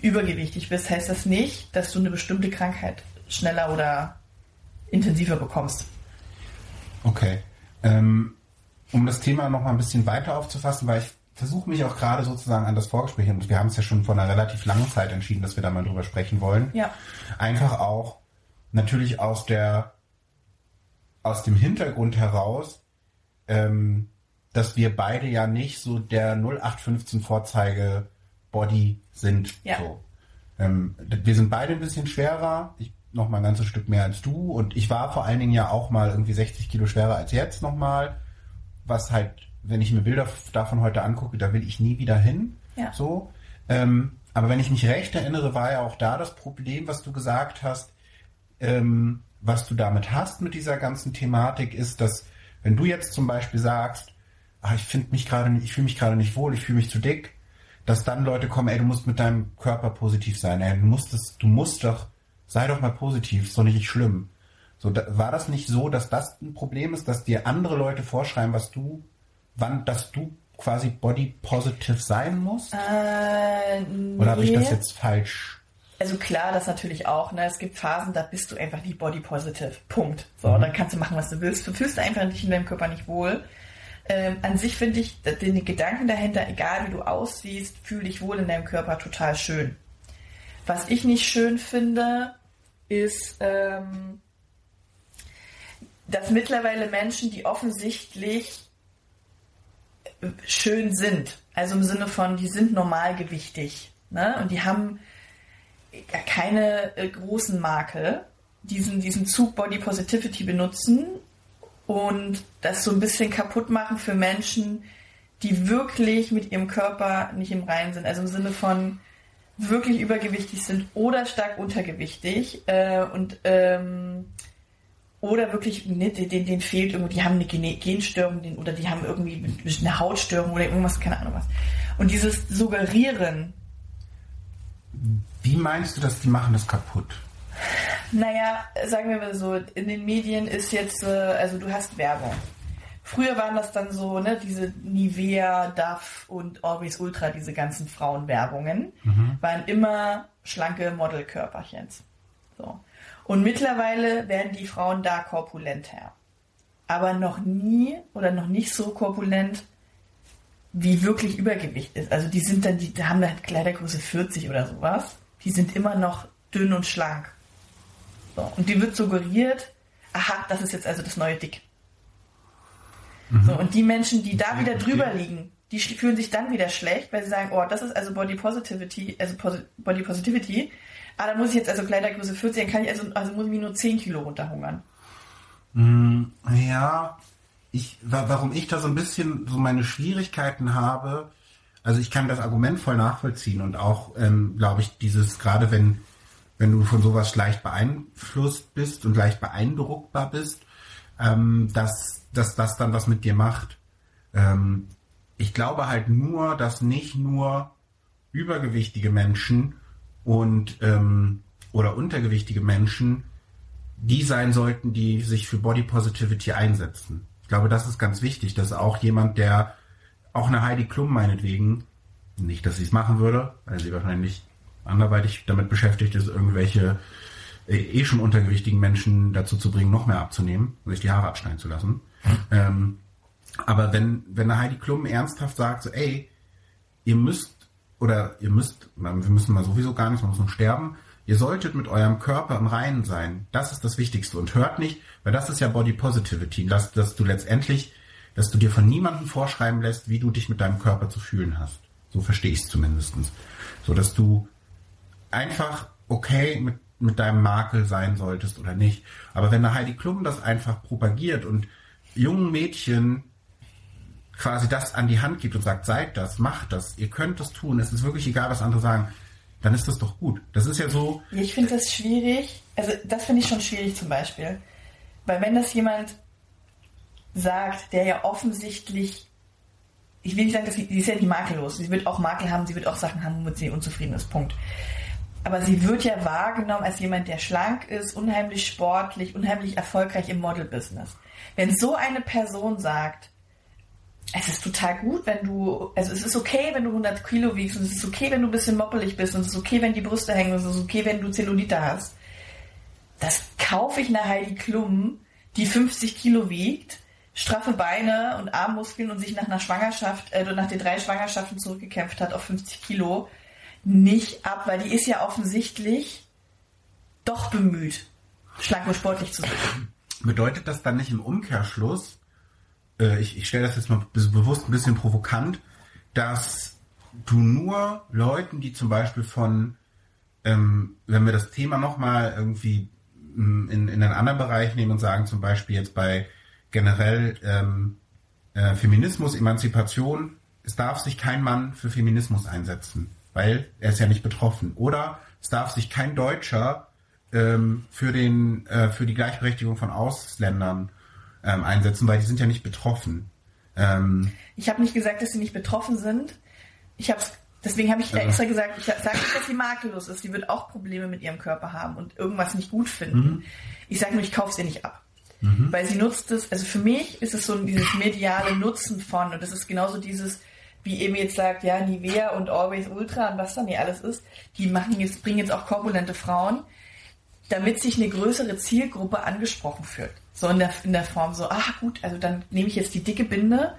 übergewichtig bist, heißt das nicht, dass du eine bestimmte Krankheit schneller oder intensiver bekommst. Okay. Ähm, um das Thema noch mal ein bisschen weiter aufzufassen, weil ich versuche mich auch gerade sozusagen an das Vorgespräch, und wir haben es ja schon vor einer relativ langen Zeit entschieden, dass wir da mal drüber sprechen wollen. Ja. Einfach auch natürlich aus der aus dem Hintergrund heraus, ähm, dass wir beide ja nicht so der 0815 Vorzeige Body sind. Ja. So. Ähm, wir sind beide ein bisschen schwerer. Ich noch mal ein ganzes Stück mehr als du und ich war vor allen Dingen ja auch mal irgendwie 60 Kilo schwerer als jetzt noch mal, was halt wenn ich mir Bilder davon heute angucke, da will ich nie wieder hin. Ja. So. Ähm, aber wenn ich mich recht erinnere, war ja auch da das Problem, was du gesagt hast, ähm, was du damit hast mit dieser ganzen Thematik, ist, dass wenn du jetzt zum Beispiel sagst, ach, ich finde mich gerade, ich fühle mich gerade nicht wohl, ich fühle mich zu dick, dass dann Leute kommen, ey, du musst mit deinem Körper positiv sein, ey, du musst es, du musst doch, sei doch mal positiv, ist doch nicht schlimm. So, da, war das nicht so, dass das ein Problem ist, dass dir andere Leute vorschreiben, was du wann, dass du quasi body positive sein musst? Äh, nee. Oder habe ich das jetzt falsch? Also klar, das natürlich auch. Ne? Es gibt Phasen, da bist du einfach nicht body positive. Punkt. So, mhm. dann kannst du machen, was du willst. Du fühlst einfach dich in deinem Körper nicht wohl. Ähm, an sich finde ich den Gedanken dahinter, egal wie du aussiehst, fühl dich wohl in deinem Körper total schön. Was ich nicht schön finde, ist, ähm, dass mittlerweile Menschen, die offensichtlich schön sind. Also im Sinne von, die sind normalgewichtig. Ne? Und die haben keine äh, großen Makel, diesen, diesen Zug Body Positivity benutzen und das so ein bisschen kaputt machen für Menschen, die wirklich mit ihrem Körper nicht im Reinen sind. Also im Sinne von wirklich übergewichtig sind oder stark untergewichtig äh, und ähm, oder wirklich, ne, denen, denen fehlt irgendwie, die haben eine Genstörung den, oder die haben irgendwie eine Hautstörung oder irgendwas, keine Ahnung was. Und dieses Suggerieren. Wie meinst du das, die machen das kaputt? Naja, sagen wir mal so, in den Medien ist jetzt, äh, also du hast Werbung. Früher waren das dann so, ne, diese Nivea, Duff und Always Ultra, diese ganzen Frauenwerbungen, mhm. waren immer schlanke Modelkörperchens. So. Und mittlerweile werden die Frauen da korpulenter. Aber noch nie oder noch nicht so korpulent, wie wirklich Übergewicht ist. Also die sind dann, die haben dann Kleidergröße 40 oder sowas. Die sind immer noch dünn und schlank. So, und die wird suggeriert, aha, das ist jetzt also das neue Dick. So, und die Menschen, die da wieder drüber liegen, die fühlen sich dann wieder schlecht, weil sie sagen, oh, das ist also Body Positivity, also Body Positivity. Ah, da muss ich jetzt also Kleidergröße 40, dann kann ich also, also muss ich mir nur 10 Kilo runterhungern. Ja, ich, wa- warum ich da so ein bisschen so meine Schwierigkeiten habe, also ich kann das Argument voll nachvollziehen und auch, ähm, glaube ich, dieses, gerade wenn, wenn du von sowas leicht beeinflusst bist und leicht beeindruckbar bist, ähm, dass, dass das dann was mit dir macht. Ähm, ich glaube halt nur, dass nicht nur übergewichtige Menschen und ähm, oder untergewichtige Menschen die sein sollten, die sich für Body Positivity einsetzen. Ich glaube, das ist ganz wichtig, dass auch jemand, der auch eine Heidi Klum meinetwegen, nicht, dass sie es machen würde, weil sie wahrscheinlich anderweitig damit beschäftigt ist, irgendwelche äh, eh schon untergewichtigen Menschen dazu zu bringen, noch mehr abzunehmen sich die Haare abschneiden zu lassen. Ähm, aber wenn, wenn eine Heidi Klum ernsthaft sagt, so, ey, ihr müsst, oder ihr müsst, wir müssen mal sowieso gar nicht, man muss nur sterben, ihr solltet mit eurem Körper im Reinen sein. Das ist das Wichtigste. Und hört nicht, weil das ist ja Body Positivity, dass, dass du letztendlich, dass du dir von niemandem vorschreiben lässt, wie du dich mit deinem Körper zu fühlen hast. So verstehe ich es zumindestens. So dass du einfach okay mit, mit deinem Makel sein solltest oder nicht. Aber wenn eine Heidi Klum das einfach propagiert und jungen Mädchen quasi das an die Hand gibt und sagt, seid das, macht das, ihr könnt das tun, es ist wirklich egal, was andere sagen, dann ist das doch gut. Das ist ja so, Ich finde das schwierig. Also das finde ich schon schwierig zum Beispiel. Weil wenn das jemand sagt, der ja offensichtlich, ich will nicht sagen, dass sie, sie ist ja nicht makellos. Sie wird auch Makel haben, sie wird auch Sachen haben, womit sie unzufrieden ist. Punkt. Aber sie wird ja wahrgenommen als jemand, der schlank ist, unheimlich sportlich, unheimlich erfolgreich im Model-Business. Wenn so eine Person sagt, es ist total gut, wenn du, also es ist okay, wenn du 100 Kilo wiegst und es ist okay, wenn du ein bisschen moppelig bist und es ist okay, wenn die Brüste hängen und es ist okay, wenn du Zellulite hast. Das kaufe ich einer Heidi Klum, die 50 Kilo wiegt, straffe Beine und Armmuskeln und sich nach einer Schwangerschaft, äh, nach den drei Schwangerschaften zurückgekämpft hat auf 50 Kilo, nicht ab, weil die ist ja offensichtlich doch bemüht, schlank und sportlich zu sein. bedeutet das dann nicht im Umkehrschluss, äh, ich, ich stelle das jetzt mal be- bewusst ein bisschen provokant, dass du nur Leuten, die zum Beispiel von, ähm, wenn wir das Thema nochmal irgendwie mm, in, in einen anderen Bereich nehmen und sagen, zum Beispiel jetzt bei generell ähm, äh, Feminismus, Emanzipation, es darf sich kein Mann für Feminismus einsetzen, weil er ist ja nicht betroffen. Oder es darf sich kein Deutscher ähm, für den äh, für die Gleichberechtigung von Ausländern ähm, einsetzen, weil die sind ja nicht betroffen. Ähm, Ich habe nicht gesagt, dass sie nicht betroffen sind. Ich habe deswegen habe ich ja extra gesagt, ich sage nicht, dass sie makellos ist. Sie wird auch Probleme mit ihrem Körper haben und irgendwas nicht gut finden. Ich sage nur, ich kaufe sie nicht ab. Weil sie nutzt es, also für mich ist es so dieses mediale Nutzen von, und das ist genauso dieses, wie eben jetzt sagt, ja, Nivea und Always Ultra und was da nicht alles ist, die machen jetzt, bringen jetzt auch korpulente Frauen, damit sich eine größere Zielgruppe angesprochen fühlt. So in der, in der Form so, ah gut, also dann nehme ich jetzt die dicke Binde,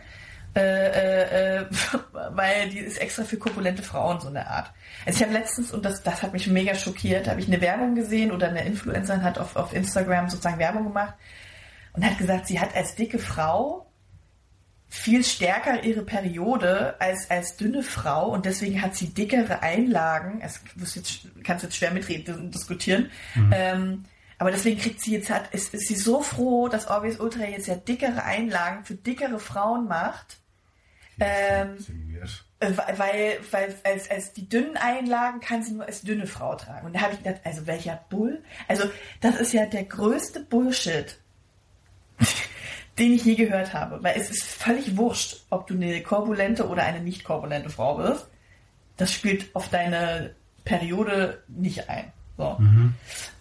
äh, äh, äh, [laughs] weil die ist extra für korpulente Frauen so eine Art. Also ich habe letztens, und das, das hat mich mega schockiert, habe ich eine Werbung gesehen oder eine Influencerin hat auf, auf Instagram sozusagen Werbung gemacht und hat gesagt, sie hat als dicke Frau viel stärker ihre Periode als als dünne Frau und deswegen hat sie dickere Einlagen. Es jetzt kannst jetzt schwer mitreden und diskutieren. Ähm, aber deswegen kriegt sie jetzt hat ist, ist sie so froh, dass Always Ultra jetzt ja dickere Einlagen für dickere Frauen macht. Ähm, äh, weil, weil, weil als, als die dünnen Einlagen kann sie nur als dünne Frau tragen. Und da habe ich gedacht, also welcher Bull? Also das ist ja der größte Bullshit, den ich je gehört habe. Weil es ist völlig wurscht, ob du eine korpulente oder eine nicht korpulente Frau bist. Das spielt auf deine Periode nicht ein. So.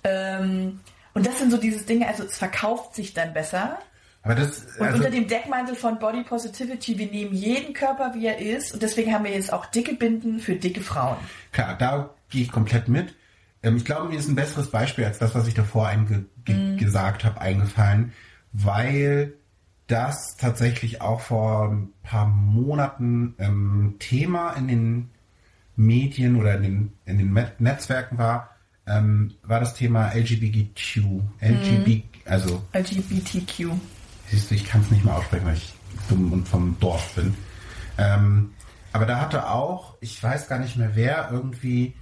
Ähm, und das sind so dieses Dinge, also es verkauft sich dann besser. aber das, Und also, unter dem Deckmantel von Body Positivity, wir nehmen jeden Körper, wie er ist. Und deswegen haben wir jetzt auch dicke Binden für dicke Frauen. klar, da gehe ich komplett mit. Ähm, ich glaube, mir ist ein besseres Beispiel als das, was ich davor ge gesagt habe, eingefallen, weil das tatsächlich auch vor ein paar Monaten ähm, Thema in den Medien oder in den, in den Met- Netzwerken war, ähm, war das Thema LGBTQ. LGB, also LGBTQ. Siehst du, ich kann es nicht mehr aussprechen, weil ich dumm und vom Dorf bin. Ähm, aber da hatte auch, ich weiß gar nicht mehr wer, irgendwie,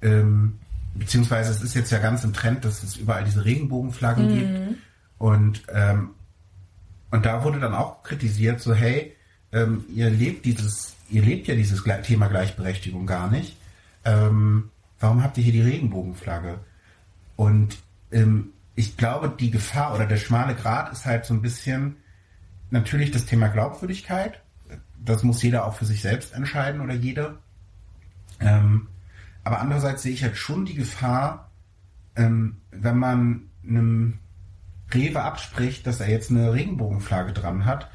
ähm, beziehungsweise es ist jetzt ja ganz im Trend, dass es überall diese Regenbogenflaggen Mhm. gibt. Und, ähm, und da wurde dann auch kritisiert, so hey, ähm, ihr lebt dieses, ihr lebt ja dieses Thema Gleichberechtigung gar nicht. Ähm, warum habt ihr hier die Regenbogenflagge? Und ähm, ich glaube, die Gefahr oder der schmale Grat ist halt so ein bisschen natürlich das Thema Glaubwürdigkeit. Das muss jeder auch für sich selbst entscheiden oder jede. Ähm, aber andererseits sehe ich halt schon die Gefahr, ähm, wenn man einem Rewe abspricht, dass er jetzt eine Regenbogenflagge dran hat,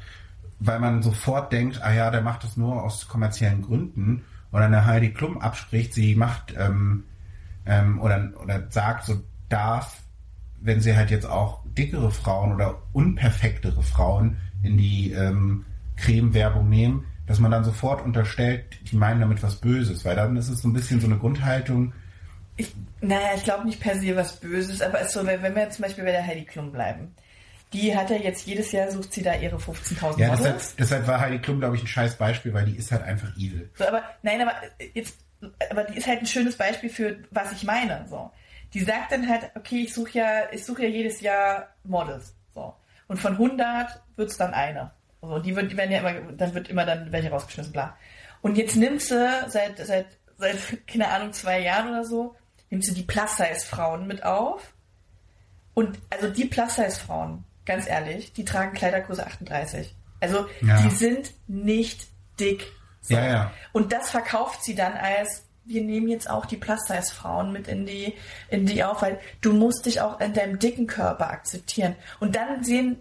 weil man sofort denkt, ah ja, der macht das nur aus kommerziellen Gründen. Oder eine Heidi Klum abspricht, sie macht ähm, ähm, oder, oder sagt, so darf, wenn sie halt jetzt auch dickere Frauen oder unperfektere Frauen in die ähm, Creme-Werbung nehmen, dass man dann sofort unterstellt, die meinen damit was Böses, weil dann ist es so ein bisschen so eine Grundhaltung, Ich, naja, ich glaube nicht per se was Böses, aber ist so, wenn wenn wir jetzt zum Beispiel bei der Heidi Klum bleiben. Die hat ja jetzt jedes Jahr sucht sie da ihre 15.000 ja, Models. deshalb, deshalb war Heidi Klum, glaube ich, ein scheiß Beispiel, weil die ist halt einfach evil. So, aber nein, aber jetzt, aber die ist halt ein schönes Beispiel für was ich meine. So, die sagt dann halt, okay, ich suche ja, ich suche ja jedes Jahr Models. So und von 100 wird's dann eine. So, die wird, die werden ja immer, dann wird immer dann welche rausgeschmissen, bla. Und jetzt nimmt sie seit seit seit keine Ahnung zwei Jahren oder so, nimmt sie die Plus-Size-Frauen mit auf. Und also die Plus-Size-Frauen, ganz ehrlich, die tragen Kleidergröße 38. Also Ja. die sind nicht dick. So. Ja, ja. Und das verkauft sie dann als, wir nehmen jetzt auch die Plus-Size-Frauen mit in die, in die auf, weil du musst dich auch in deinem dicken Körper akzeptieren. Und dann sehen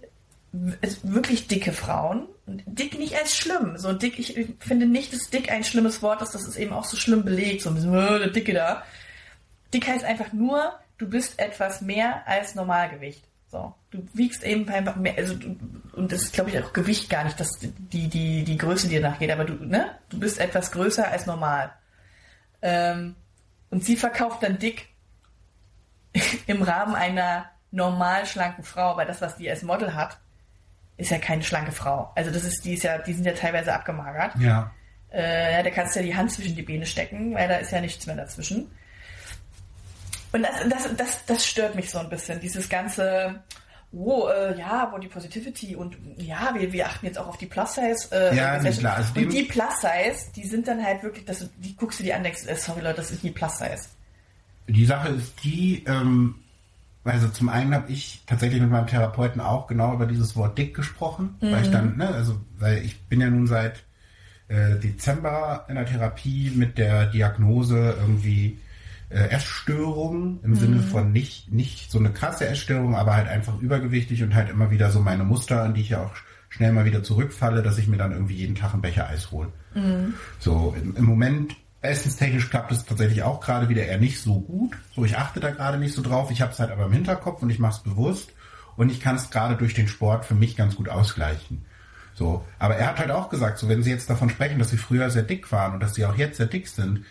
es wirklich dicke Frauen, dick nicht als schlimm, so dick, ich finde nicht, dass dick ein schlimmes Wort ist, das ist eben auch so schlimm belegt, so ein bisschen, äh, der Dicke da. Dick heißt einfach nur, du bist etwas mehr als Normalgewicht. So, du wiegst eben einfach mehr, also du, und das ist glaube ich auch Gewicht gar nicht, das die die die Größe dir nachgeht, aber du ne, du bist etwas größer als normal. Ähm, und sie verkauft dann dick [laughs] im Rahmen einer normal schlanken Frau, weil das was die als Model hat, ist ja keine schlanke Frau. Also das ist die ist ja die sind ja teilweise abgemagert. Ja. Äh, ja, da kannst du ja die Hand zwischen die Beine stecken, weil da ist ja nichts mehr dazwischen. Und das, das, das, das stört mich so ein bisschen, dieses ganze, oh, äh, ja, Body Positivity und ja, wir, wir achten jetzt auch auf die Plus-Size. Äh, Ja, nee, klar, also und die Plus-Size, die sind dann halt wirklich, das, die guckst du dir an, denkst, äh, sorry Leute, das ist nie Plus-Size. Die Sache ist die, ähm, also zum einen habe ich tatsächlich mit meinem Therapeuten auch genau über dieses Wort dick gesprochen, weil ich dann, ne, also weil ich bin ja nun seit äh, Dezember in der Therapie mit der Diagnose irgendwie äh, Essstörung im Sinne von nicht nicht so eine krasse Essstörung, aber halt einfach übergewichtig und halt immer wieder so meine Muster, an die ich ja auch schnell mal wieder zurückfalle, dass ich mir dann irgendwie jeden Tag einen Becher Eis hole. So, im, im Moment essenstechnisch klappt es tatsächlich auch gerade wieder eher nicht so gut. So, ich achte da gerade nicht so drauf. Ich habe es halt aber im Hinterkopf und ich mache es bewusst. Und ich kann es gerade durch den Sport für mich ganz gut ausgleichen. So, aber er hat halt auch gesagt, so wenn Sie jetzt davon sprechen, dass Sie früher sehr dick waren und dass Sie auch jetzt sehr dick sind,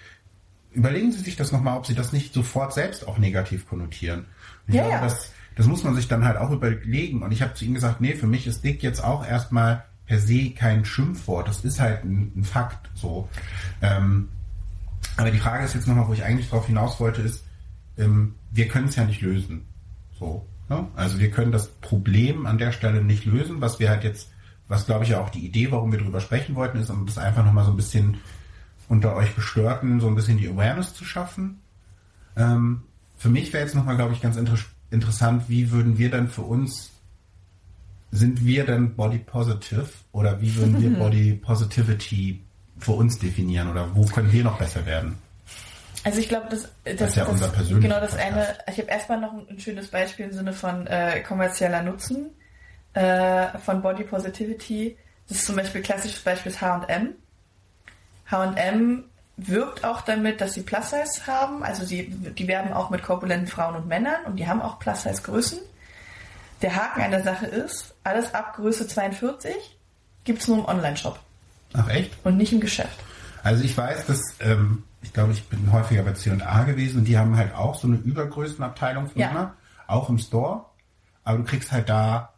überlegen Sie sich das nochmal, ob Sie das nicht sofort selbst auch negativ konnotieren. Ich Ja, glaube, ja. das, das muss man sich dann halt auch überlegen. Und ich habe zu ihm gesagt, nee, für mich ist dick jetzt auch erstmal per se kein Schimpfwort. Das ist halt ein, ein Fakt. So. Ähm, aber die Frage ist jetzt nochmal, wo ich eigentlich drauf hinaus wollte, ist, ähm, wir können es ja nicht lösen. So. Ne? Also wir können das Problem an der Stelle nicht lösen, was wir halt jetzt, was glaube ich ja auch die Idee, warum wir drüber sprechen wollten, ist, um das einfach nochmal so ein bisschen unter euch Gestörten so ein bisschen die Awareness zu schaffen. Ähm, für mich wäre jetzt nochmal, glaube ich, ganz inter interessant, wie würden wir dann für uns, sind wir dann Body Positive oder wie würden wir [laughs] Body Positivity für uns definieren oder wo können wir noch besser werden? Also ich glaube, das, das, ist ja unser persönlicher Genau, das Podcast. eine, ich habe erstmal noch ein, schönes Beispiel im Sinne von äh, kommerzieller Nutzen äh, von Body Positivity. Das ist zum Beispiel klassisches Beispiel H&M. H&M wirbt auch damit, dass sie Plus-Size haben. Also sie, die werben auch mit korpulenten Frauen und Männern und die haben auch Plus-Size-Größen. Der Haken an der Sache ist, alles ab Größe 42 gibt's nur im Online-Shop Ach echt? und nicht im Geschäft. Also ich weiß, dass, ähm, ich glaube, ich bin häufiger bei C&A gewesen und die haben halt auch so eine Übergrößenabteilung für Ja. Männer, auch im Store. Aber du kriegst halt da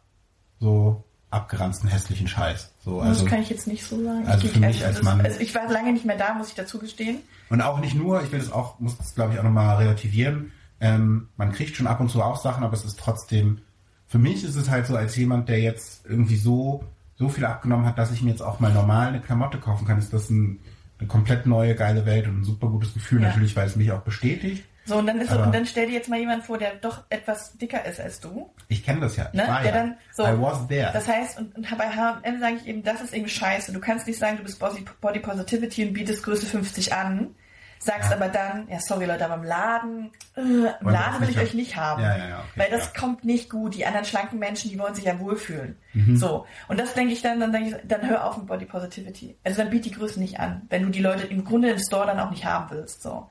so abgeranzten, hässlichen Scheiß. So, also, das kann ich jetzt nicht so sagen. Also ich, für mich als Mann- Also ich war lange nicht mehr da, muss ich dazu gestehen. Und auch nicht nur, ich will das auch, muss das glaube ich auch nochmal relativieren. Ähm, man kriegt schon ab und zu auch Sachen, aber es ist trotzdem, für mich ist es halt so, als jemand, der jetzt irgendwie so, so viel abgenommen hat, dass ich mir jetzt auch mal normal eine Klamotte kaufen kann, ist das ein, eine komplett neue, geile Welt und ein super gutes Gefühl, Ja. natürlich, weil es mich auch bestätigt. So, und dann ist Aber- und dann stell dir jetzt mal jemand vor, der doch etwas dicker ist als du. Ich kenne das ja. Ich Ne? Der ja. dann so, I was there. Das heißt, und, und bei H&M sage ich eben, das ist irgendwie scheiße. Du kannst nicht sagen, du bist Body, Positivity und bietest Größe 50 an, sagst Ja. aber dann, ja sorry Leute, aber im Laden, äh, im wir Laden will ich euch nicht haben. Ja, ja, okay, weil das kommt nicht gut. Die anderen schlanken Menschen, die wollen sich ja wohlfühlen. Mhm. So. Und das denke ich dann, dann denke ich, dann hör auf mit Body Positivity. Also dann biet die Größe nicht an, wenn du die Leute im Grunde im Store dann auch nicht haben willst. So.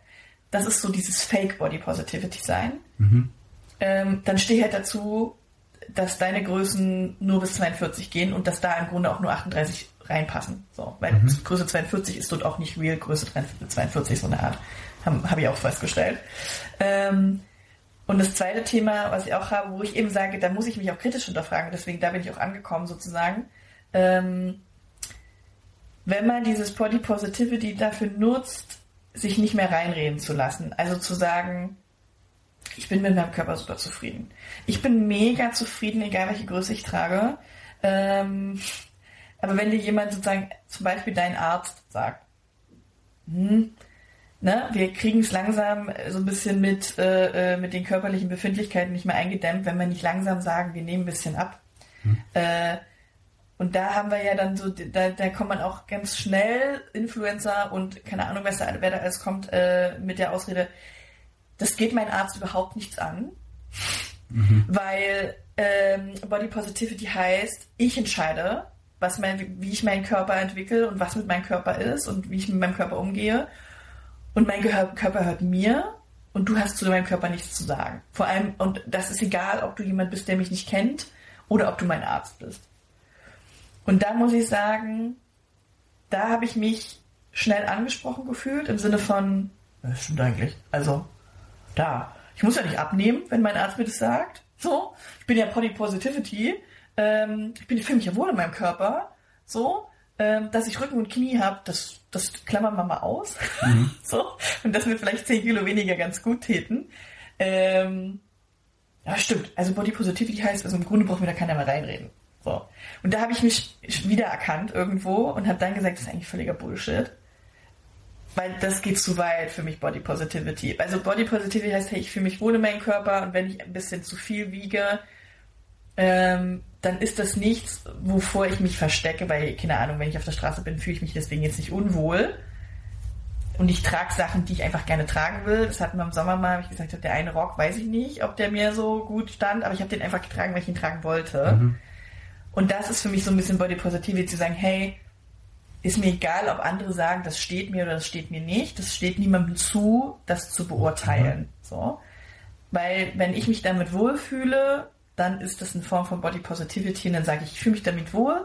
Das ist so dieses Fake Body Positivity sein Mhm. ähm, dann steh halt dazu, dass deine Größen nur bis 42 gehen und dass da im Grunde auch nur 38 reinpassen. So, weil Mhm. Größe 42 ist dort auch nicht real, Größe 42 so eine Art. Habe hab ich auch festgestellt. Ähm, und das zweite Thema, was ich auch habe, wo ich eben sage, da muss ich mich auch kritisch hinterfragen, deswegen da bin ich auch angekommen sozusagen. Ähm, wenn man dieses Body Positivity dafür nutzt, sich nicht mehr reinreden zu lassen. Also zu sagen, ich bin mit meinem Körper super zufrieden. Ich bin mega zufrieden, egal welche Größe ich trage. Ähm, aber wenn dir jemand sozusagen, zum Beispiel dein Arzt sagt, hm, ne, wir kriegen es langsam so ein bisschen mit, äh, äh, mit den körperlichen Befindlichkeiten nicht mehr eingedämmt, wenn wir nicht langsam sagen, wir nehmen ein bisschen ab. Äh, und da haben wir ja dann so, da, da kommt man auch ganz schnell Influencer und keine Ahnung, wer da, wer da alles kommt, äh, mit der Ausrede, das geht mein Arzt überhaupt nichts an, weil ähm, Body Positivity heißt, ich entscheide, was mein, wie ich meinen Körper entwickle und was mit meinem Körper ist und wie ich mit meinem Körper umgehe. Und mein Gehör Körper hört mir und du hast zu meinem Körper nichts zu sagen. Vor allem, und das ist egal, ob du jemand bist, der mich nicht kennt oder ob du mein Arzt bist. Und da muss ich sagen, da habe ich mich schnell angesprochen gefühlt, im Sinne von, das stimmt eigentlich. Also, da. Ich muss ja nicht abnehmen, wenn mein Arzt mir das sagt. So. Ich bin ja Body Positivity. Ähm, ich bin, ich fühle mich ja wohl in meinem Körper. So. Ähm, dass ich Rücken und Knie habe, das, das klammern wir mal aus. [laughs] so. Und dass mir vielleicht 10 Kilo weniger ganz gut täten. Ähm, ja, stimmt. Also Body Positivity heißt, also im Grunde braucht mir da keiner mehr reinreden. So. Und da habe ich mich wiedererkannt irgendwo und habe dann gesagt, das ist eigentlich völliger Bullshit. Weil das geht zu weit für mich, Body Positivity. Also Body Positivity heißt, hey, ich fühle mich wohl in meinem Körper und wenn ich ein bisschen zu viel wiege, ähm, dann ist das nichts, wovor ich mich verstecke, weil, keine Ahnung, wenn ich auf der Straße bin, fühle ich mich deswegen jetzt nicht unwohl. Und ich trage Sachen, die ich einfach gerne tragen will. Das hatten wir im Sommer mal, habe ich gesagt, der eine Rock, weiß ich nicht, ob der mir so gut stand, aber ich habe den einfach getragen, weil ich ihn tragen wollte. Und das ist für mich so ein bisschen Body Positivity, zu sagen, hey, ist mir egal, ob andere sagen, das steht mir oder das steht mir nicht. Das steht niemandem zu, das zu beurteilen. So. Weil wenn ich mich damit wohlfühle, dann ist das eine Form von Body Positivity und dann sage ich, ich fühle mich damit wohl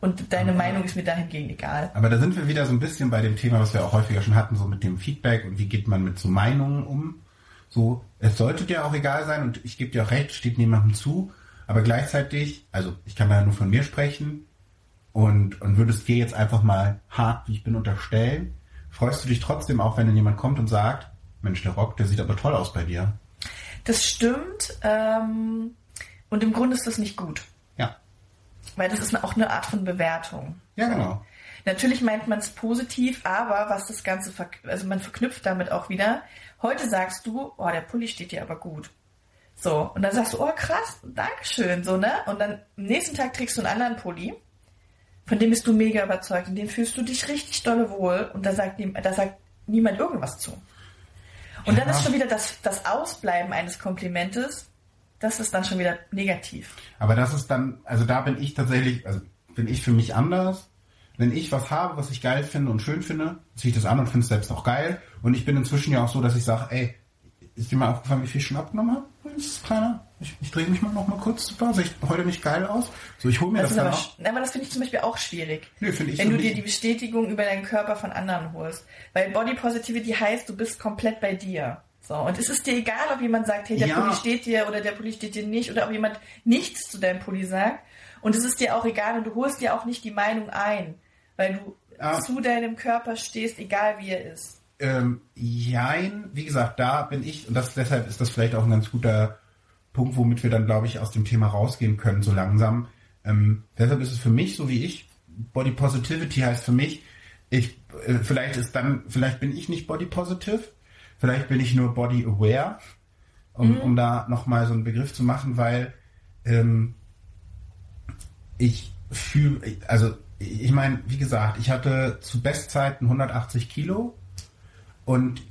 und deine Meinung ist mir dahingehend egal. Aber da sind wir wieder so ein bisschen bei dem Thema, was wir auch häufiger schon hatten, so mit dem Feedback und wie geht man mit so Meinungen um. So, es sollte dir auch egal sein und ich gebe dir auch recht, steht niemandem zu, aber gleichzeitig, also ich kann da nur von mir sprechen und, und würdest dir jetzt einfach mal hart, wie ich bin, unterstellen, freust du dich trotzdem auch, wenn dann jemand kommt und sagt, Mensch, der Rock, der sieht aber toll aus bei dir. Das stimmt ähm, und im Grunde ist das nicht gut, Ja. weil das ist auch eine Art von Bewertung. Ja, genau. Natürlich meint man es positiv, aber was das Ganze, also man verknüpft damit auch wieder. Heute sagst du, oh, der Pulli steht dir aber gut. So, und dann sagst du, oh krass, Dankeschön, so, ne? Und dann am nächsten Tag trägst du einen anderen Pulli, von dem bist du mega überzeugt, in dem fühlst du dich richtig dolle wohl und da sagt, da sagt niemand irgendwas zu. Und dann Ja. ist schon wieder das, das Ausbleiben eines Komplimentes, das ist dann schon wieder negativ. Aber das ist dann, also da bin ich tatsächlich, also bin ich für mich anders. Wenn ich was habe, was ich geil finde und schön finde, ziehe ich das an und finde es selbst auch geil. Und ich bin inzwischen ja auch so, dass ich sage, ey, ist dir mal aufgefallen, wie viel ich schon abgenommen habe? Das ist kleiner. Ich, ich drehe mich mal noch mal kurz, super, sehe ich heute nicht geil aus? So, ich hole mir Das das, dann aber, auch. aber das finde ich zum Beispiel auch schwierig. Nö, finde ich wenn so du dir die Bestätigung über deinen Körper von anderen holst. Weil Body Positivity heißt, du bist komplett bei dir. So, und es ist dir egal, ob jemand sagt, hey, der Ja. Pulli steht dir oder der Pulli steht dir nicht, oder ob jemand nichts zu deinem Pulli sagt. Und es ist dir auch egal und du holst dir auch nicht die Meinung ein, weil du Ah. zu deinem Körper stehst, egal wie er ist. Ähm, jein, wie gesagt, da bin ich, und das, deshalb ist das vielleicht auch ein ganz guter Punkt, womit wir dann, glaube ich, aus dem Thema rausgehen können, so langsam. Ähm, deshalb ist es für mich, so wie ich, Body Positivity heißt für mich, ich, äh, vielleicht ist dann, vielleicht bin ich nicht Body Positive, vielleicht bin ich nur Body Aware, um, um da nochmal so einen Begriff zu machen, weil ähm, ich fühle, also ich meine, wie gesagt, ich hatte zu Bestzeiten 180 Kilo und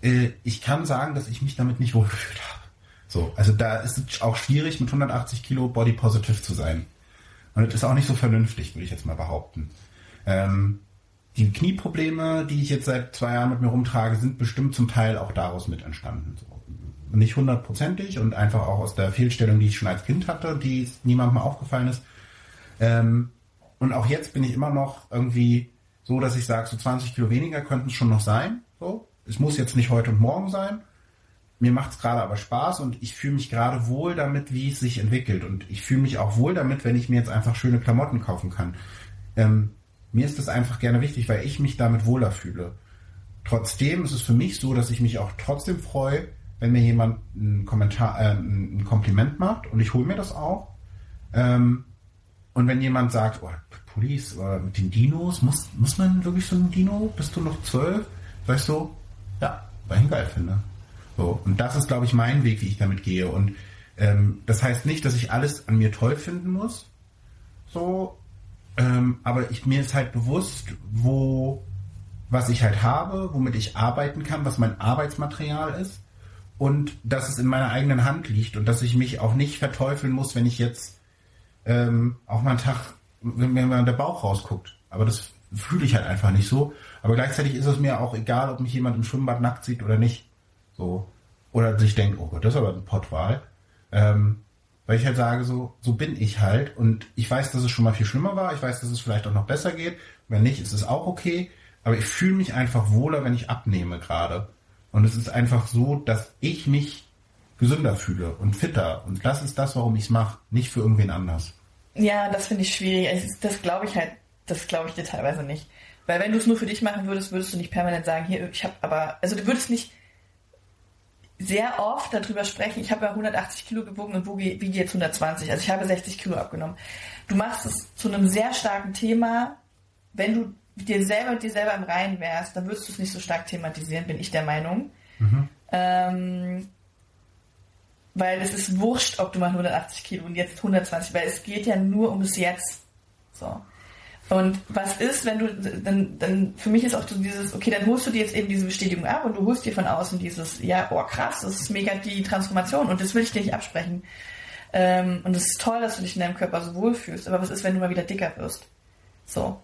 äh, ich kann sagen, dass ich mich damit nicht wohlgefühlt habe. So, also da ist es auch schwierig, mit 180 Kilo body positive zu sein. Und das ist auch nicht so vernünftig, würde ich jetzt mal behaupten. Ähm, die Knieprobleme, die ich jetzt seit zwei Jahren mit mir rumtrage, sind bestimmt zum Teil auch daraus mit entstanden. So. Nicht hundertprozentig und einfach auch aus der Fehlstellung, die ich schon als Kind hatte, die niemandem aufgefallen ist. Ähm, und auch jetzt bin ich immer noch irgendwie so, dass ich sage, so 20 Kilo weniger könnten es schon noch sein. So. Es muss jetzt nicht heute und morgen sein. Mir macht es gerade aber Spaß und ich fühle mich gerade wohl damit, wie es sich entwickelt. Und ich fühle mich auch wohl damit, wenn ich mir jetzt einfach schöne Klamotten kaufen kann. Ähm, mir ist das einfach gerne wichtig, weil ich mich damit wohler fühle. Trotzdem ist es für mich so, dass ich mich auch trotzdem freue, wenn mir jemand einen Kommentar, äh, ein Kompliment macht und ich hole mir das auch. Ähm, und wenn jemand sagt, oh, Police, oder mit den Dinos, muss, muss man wirklich so ein Dino? Bist du noch zwölf? Sag ich so, ja, weil ich ihn geil finde. So, und das ist, glaube ich, mein Weg, wie ich damit gehe. Und ähm, das heißt nicht, dass ich alles an mir toll finden muss. So, ähm, aber ich, mir ist halt bewusst, wo, was ich halt habe, womit ich arbeiten kann, was mein Arbeitsmaterial ist und dass es in meiner eigenen Hand liegt und dass ich mich auch nicht verteufeln muss, wenn ich jetzt ähm, auch mal einen Tag, wenn mir mal der Bauch rausguckt. Aber das fühle ich halt einfach nicht so. Aber gleichzeitig ist es mir auch egal, ob mich jemand im Schwimmbad nackt sieht oder nicht. So. Oder sich denkt, oh Gott, das ist aber ein Pottwahl. Ähm, weil ich halt sage, so, so bin ich halt. Und ich weiß, dass es schon mal viel schlimmer war. Ich weiß, dass es vielleicht auch noch besser geht. Wenn nicht, ist es auch okay. Aber ich fühle mich einfach wohler, wenn ich abnehme gerade. Und es ist einfach so, dass ich mich gesünder fühle und fitter. Und das ist das, warum ich es mache. Nicht für irgendwen anders. Ja, das finde ich schwierig. Das glaube ich halt, das glaube ich dir teilweise nicht. Weil wenn du es nur für dich machen würdest, würdest du nicht permanent sagen, hier, ich habe aber, also du würdest nicht sehr oft darüber sprechen, ich habe ja 180 Kilo gewogen und wiege jetzt 120, also ich habe 60 Kilo abgenommen. Du machst es zu einem sehr starken Thema. Wenn du dir selber mit dir selber im Reinen wärst, dann würdest du es nicht so stark thematisieren, bin ich der Meinung. Ähm, weil es ist wurscht, ob du mal 180 Kilo und jetzt 120, weil es geht ja nur ums Jetzt. So. Und was ist, wenn du, dann, dann, für mich ist auch so dieses, okay, dann holst du dir jetzt eben diese Bestätigung ab und du holst dir von außen dieses, ja, oh krass, das ist mega die Transformation und das will ich dir nicht absprechen. Ähm, und es ist toll, dass du dich in deinem Körper so wohlfühlst, aber was ist, wenn du mal wieder dicker wirst? So.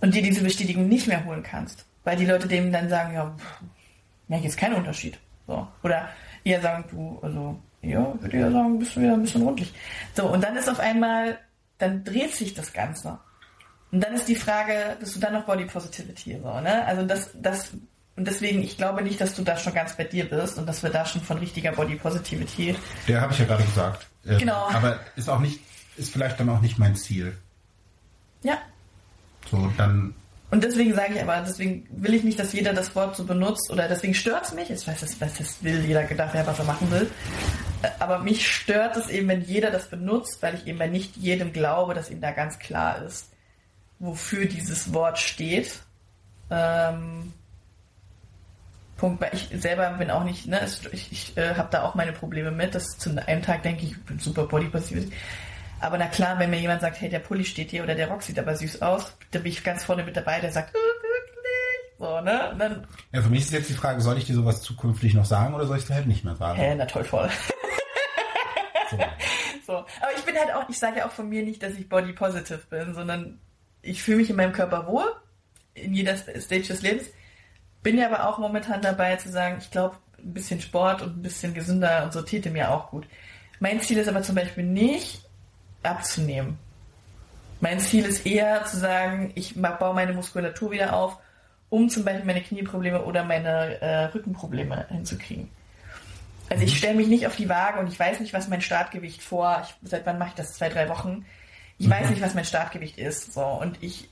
Und dir diese Bestätigung nicht mehr holen kannst, weil die Leute dem dann sagen, ja, pff, ja, jetzt kein Unterschied. So. Oder eher sagen, du, also, ja, würde ja sagen, bist du wieder ein bisschen rundlich. So, und dann ist auf einmal, dann dreht sich das Ganze. Und dann ist die Frage, bist du dann noch Body Positivity, so, ne? Also das, das, und deswegen, ich glaube nicht, dass du da schon ganz bei dir bist und dass wir da schon von richtiger Body Positivity. Der habe ich ja gerade gesagt. Ähm, Genau. Aber ist auch nicht, ist vielleicht dann auch nicht mein Ziel. Ja. So, dann, Und deswegen sage ich aber, deswegen will ich nicht, dass jeder das Wort so benutzt oder deswegen stört es mich. Ich weiß, das, was das will, jeder gedacht, ja, was er machen will. Aber mich stört es eben, wenn jeder das benutzt, weil ich eben bei nicht jedem glaube, dass ihm da ganz klar ist, wofür dieses Wort steht. Ähm, Punkt, weil ich selber bin auch nicht, ne, es- ich, ich äh, habe da auch meine Probleme mit, dass zu einem Tag denke ich, ich bin super body positiv. Aber na klar, wenn mir jemand sagt, hey, der Pulli steht hier oder der Rock sieht aber süß aus, da bin ich ganz vorne mit dabei, der sagt, wirklich? So, ne? Dann, ja, für mich ist jetzt die Frage, soll ich dir sowas zukünftig noch sagen oder soll ich dir halt nicht mehr sagen? hä, na toll, voll. So. [laughs] So. Aber ich bin halt auch, ich sage ja auch von mir nicht, dass ich body positive bin, sondern ich fühle mich in meinem Körper wohl, in jeder Stage des Lebens. Bin ja aber auch momentan dabei zu sagen, ich glaube, ein bisschen Sport und ein bisschen gesünder und so täte mir auch gut. Mein Ziel ist aber zum Beispiel nicht abzunehmen. Mein Ziel ist eher zu sagen, ich baue meine Muskulatur wieder auf, um zum Beispiel meine Knieprobleme oder meine äh, Rückenprobleme hinzukriegen. Also ich stelle mich nicht auf die Waage und ich weiß nicht, was mein Startgewicht vor, ich, seit wann mache ich das? Zwei, drei Wochen. Ich weiß nicht, was mein Startgewicht ist. So, und ich,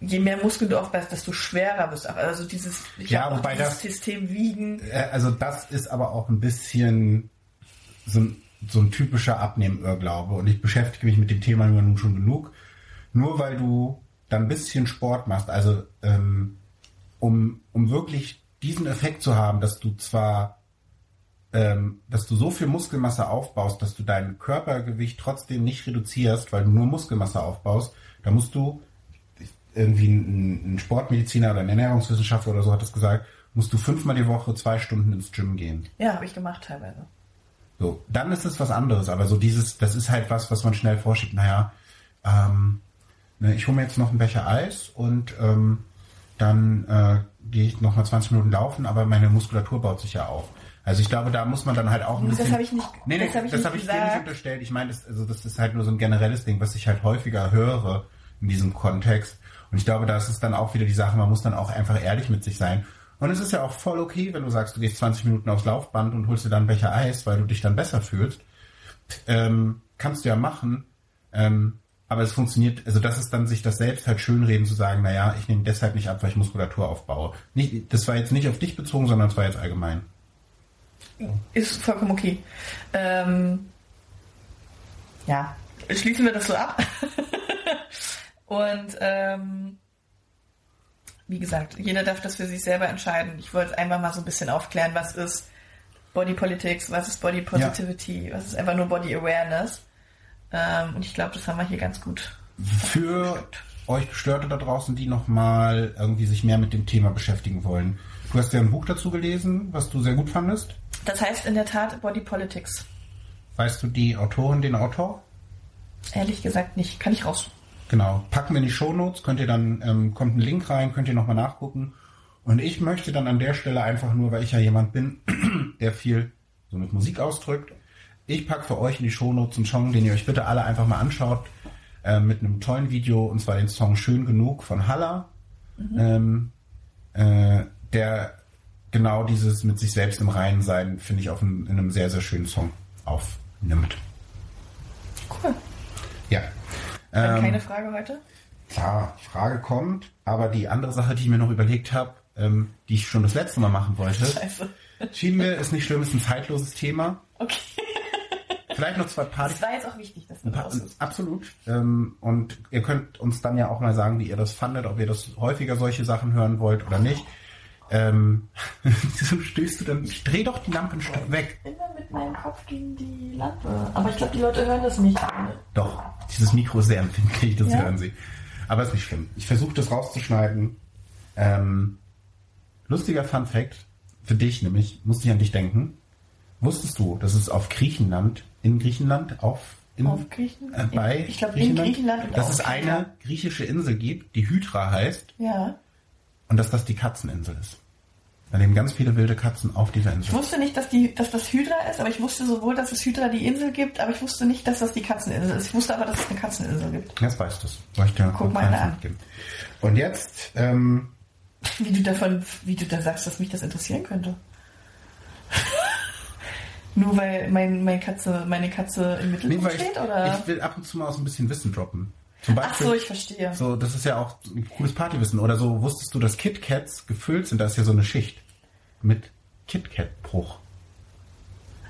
je mehr Muskeln du aufbaust, desto schwerer wirst du. Also dieses, ich Ja, wobei dieses das- System wiegen. Äh, Also das ist aber auch ein bisschen so ein, so ein typischer Abnehmirrglaube. Und ich beschäftige mich mit dem Thema nun schon genug. Nur weil du dann ein bisschen Sport machst, also ähm, um, um wirklich diesen Effekt zu haben, dass du zwar ähm, dass du so viel Muskelmasse aufbaust, dass du dein Körpergewicht trotzdem nicht reduzierst, weil du nur Muskelmasse aufbaust, da musst du irgendwie ein, ein Sportmediziner oder ein Ernährungswissenschaftler oder so hat das gesagt, musst du fünfmal die Woche zwei Stunden ins Gym gehen. Ja, habe ich gemacht teilweise. So, dann ist es was anderes, aber so dieses, das ist halt was, was man schnell vorschiebt. Naja, ähm, ne, ich hole mir jetzt noch einen Becher Eis und ähm, dann äh, gehe ich noch mal 20 Minuten laufen, aber meine Muskulatur baut sich ja auf. Also ich glaube, da muss man dann halt auch ein Das bisschen. habe ich nicht- Nee, nee, das habe ich das nicht habe ich dir nicht unterstellt. Ich meine, das, also das ist halt nur so ein generelles Ding, was ich halt häufiger höre in diesem Kontext. Und ich glaube, da ist es dann auch wieder die Sache, man muss dann auch einfach ehrlich mit sich sein. Und es ist ja auch voll okay, wenn du sagst, du gehst 20 Minuten aufs Laufband und holst dir dann einen Becher Eis, weil du dich dann besser fühlst. Ähm, kannst du ja machen. Ähm, aber es funktioniert, also das ist dann sich das selbst halt schönreden zu sagen, naja, ich nehme deshalb nicht ab, weil ich Muskulatur aufbaue. Nicht, das war jetzt nicht auf dich bezogen, sondern es war jetzt allgemein. Ist vollkommen okay. Ähm, ja, schließen wir das so ab. [laughs] Und ähm, wie gesagt, jeder darf das für sich selber entscheiden. Ich wollte einfach mal so ein bisschen aufklären, was ist Body Politics, was ist Body Positivity, was ist einfach nur Body Awareness. Ähm, und ich glaube, das haben wir hier ganz gut. Für euch Gestörte da draußen, die nochmal irgendwie sich mehr mit dem Thema beschäftigen wollen. Du hast ja ein Buch dazu gelesen, was du sehr gut fandest. Das heißt in der Tat Body Politics. Weißt du die Autorin, den Autor? Ehrlich gesagt nicht. Kann ich raus. Genau. Packen wir in die Shownotes, könnt ihr dann, ähm, kommt ein Link rein, könnt ihr nochmal nachgucken. Und ich möchte dann an der Stelle einfach nur, weil ich ja jemand bin, [clears throat] der viel so mit Musik ausdrückt, ich packe für euch in die Shownotes einen Song, den ihr euch bitte alle einfach mal anschaut, äh, mit einem tollen Video, und zwar den Song Schön genug von Halla, ähm, äh, der genau dieses mit sich selbst im Reinen sein, finde ich, auf einem, in einem sehr, sehr schönen Song aufnimmt. Cool. Ja. Dann Ähm, keine Frage heute? Klar, Frage kommt, aber die andere Sache, die ich mir noch überlegt habe, ähm, die ich schon das letzte Mal machen wollte, Scheiße. schien mir, ist nicht schlimm, ist ein zeitloses Thema. Okay. Vielleicht noch zwei Party. Das war jetzt auch wichtig, dass du ist. absolut. Ähm, und ihr könnt uns dann ja auch mal sagen, wie ihr das fandet, ob ihr das häufiger solche Sachen hören wollt oder nicht. Ähm, [laughs] wieso stößt du denn? Ich dreh doch die Lampe ein Stück weg. Immer mit meinem Kopf gegen die Lampe. Aber ich glaube, die Leute hören das nicht. Doch, dieses Mikro ist sehr empfindlich, das Ja? hören sie. Aber ist nicht schlimm. Ich versuche das rauszuschneiden. Ähm, lustiger Fun Fact für dich, nämlich, musste ich an dich denken. Wusstest du, dass es auf Griechenland, in Griechenland, auf, in, Auf Griechen- äh, bei ich glaube, in Griechenland dass es eine griechische Insel gibt, die Hydra heißt, Ja. Und dass das die Katzeninsel ist. Da leben ganz viele wilde Katzen auf dieser Ich Insel. wusste nicht, dass, die, dass das Hydra ist, aber ich wusste sowohl, dass es Hydra die Insel gibt, aber ich wusste nicht, dass das die Katzeninsel ist. Ich wusste aber, dass es eine Katzeninsel gibt. Jetzt weißt du es. Soll ich dir Guck mal an. mitgeben? Und jetzt, ähm, Wie du davon, wie du da sagst, dass mich das interessieren könnte. [laughs] Nur weil mein, mein Katze, meine Katze im Nee, Mittelpunkt ich, steht, oder? ich will ab und zu mal so ein bisschen Wissen droppen. Zum Ach Beispiel, so, ich verstehe. so, das ist ja auch ein cooles Partywissen. Oder so, wusstest du, dass KitKats gefüllt sind? Da ist ja so eine Schicht mit KitKat-Bruch.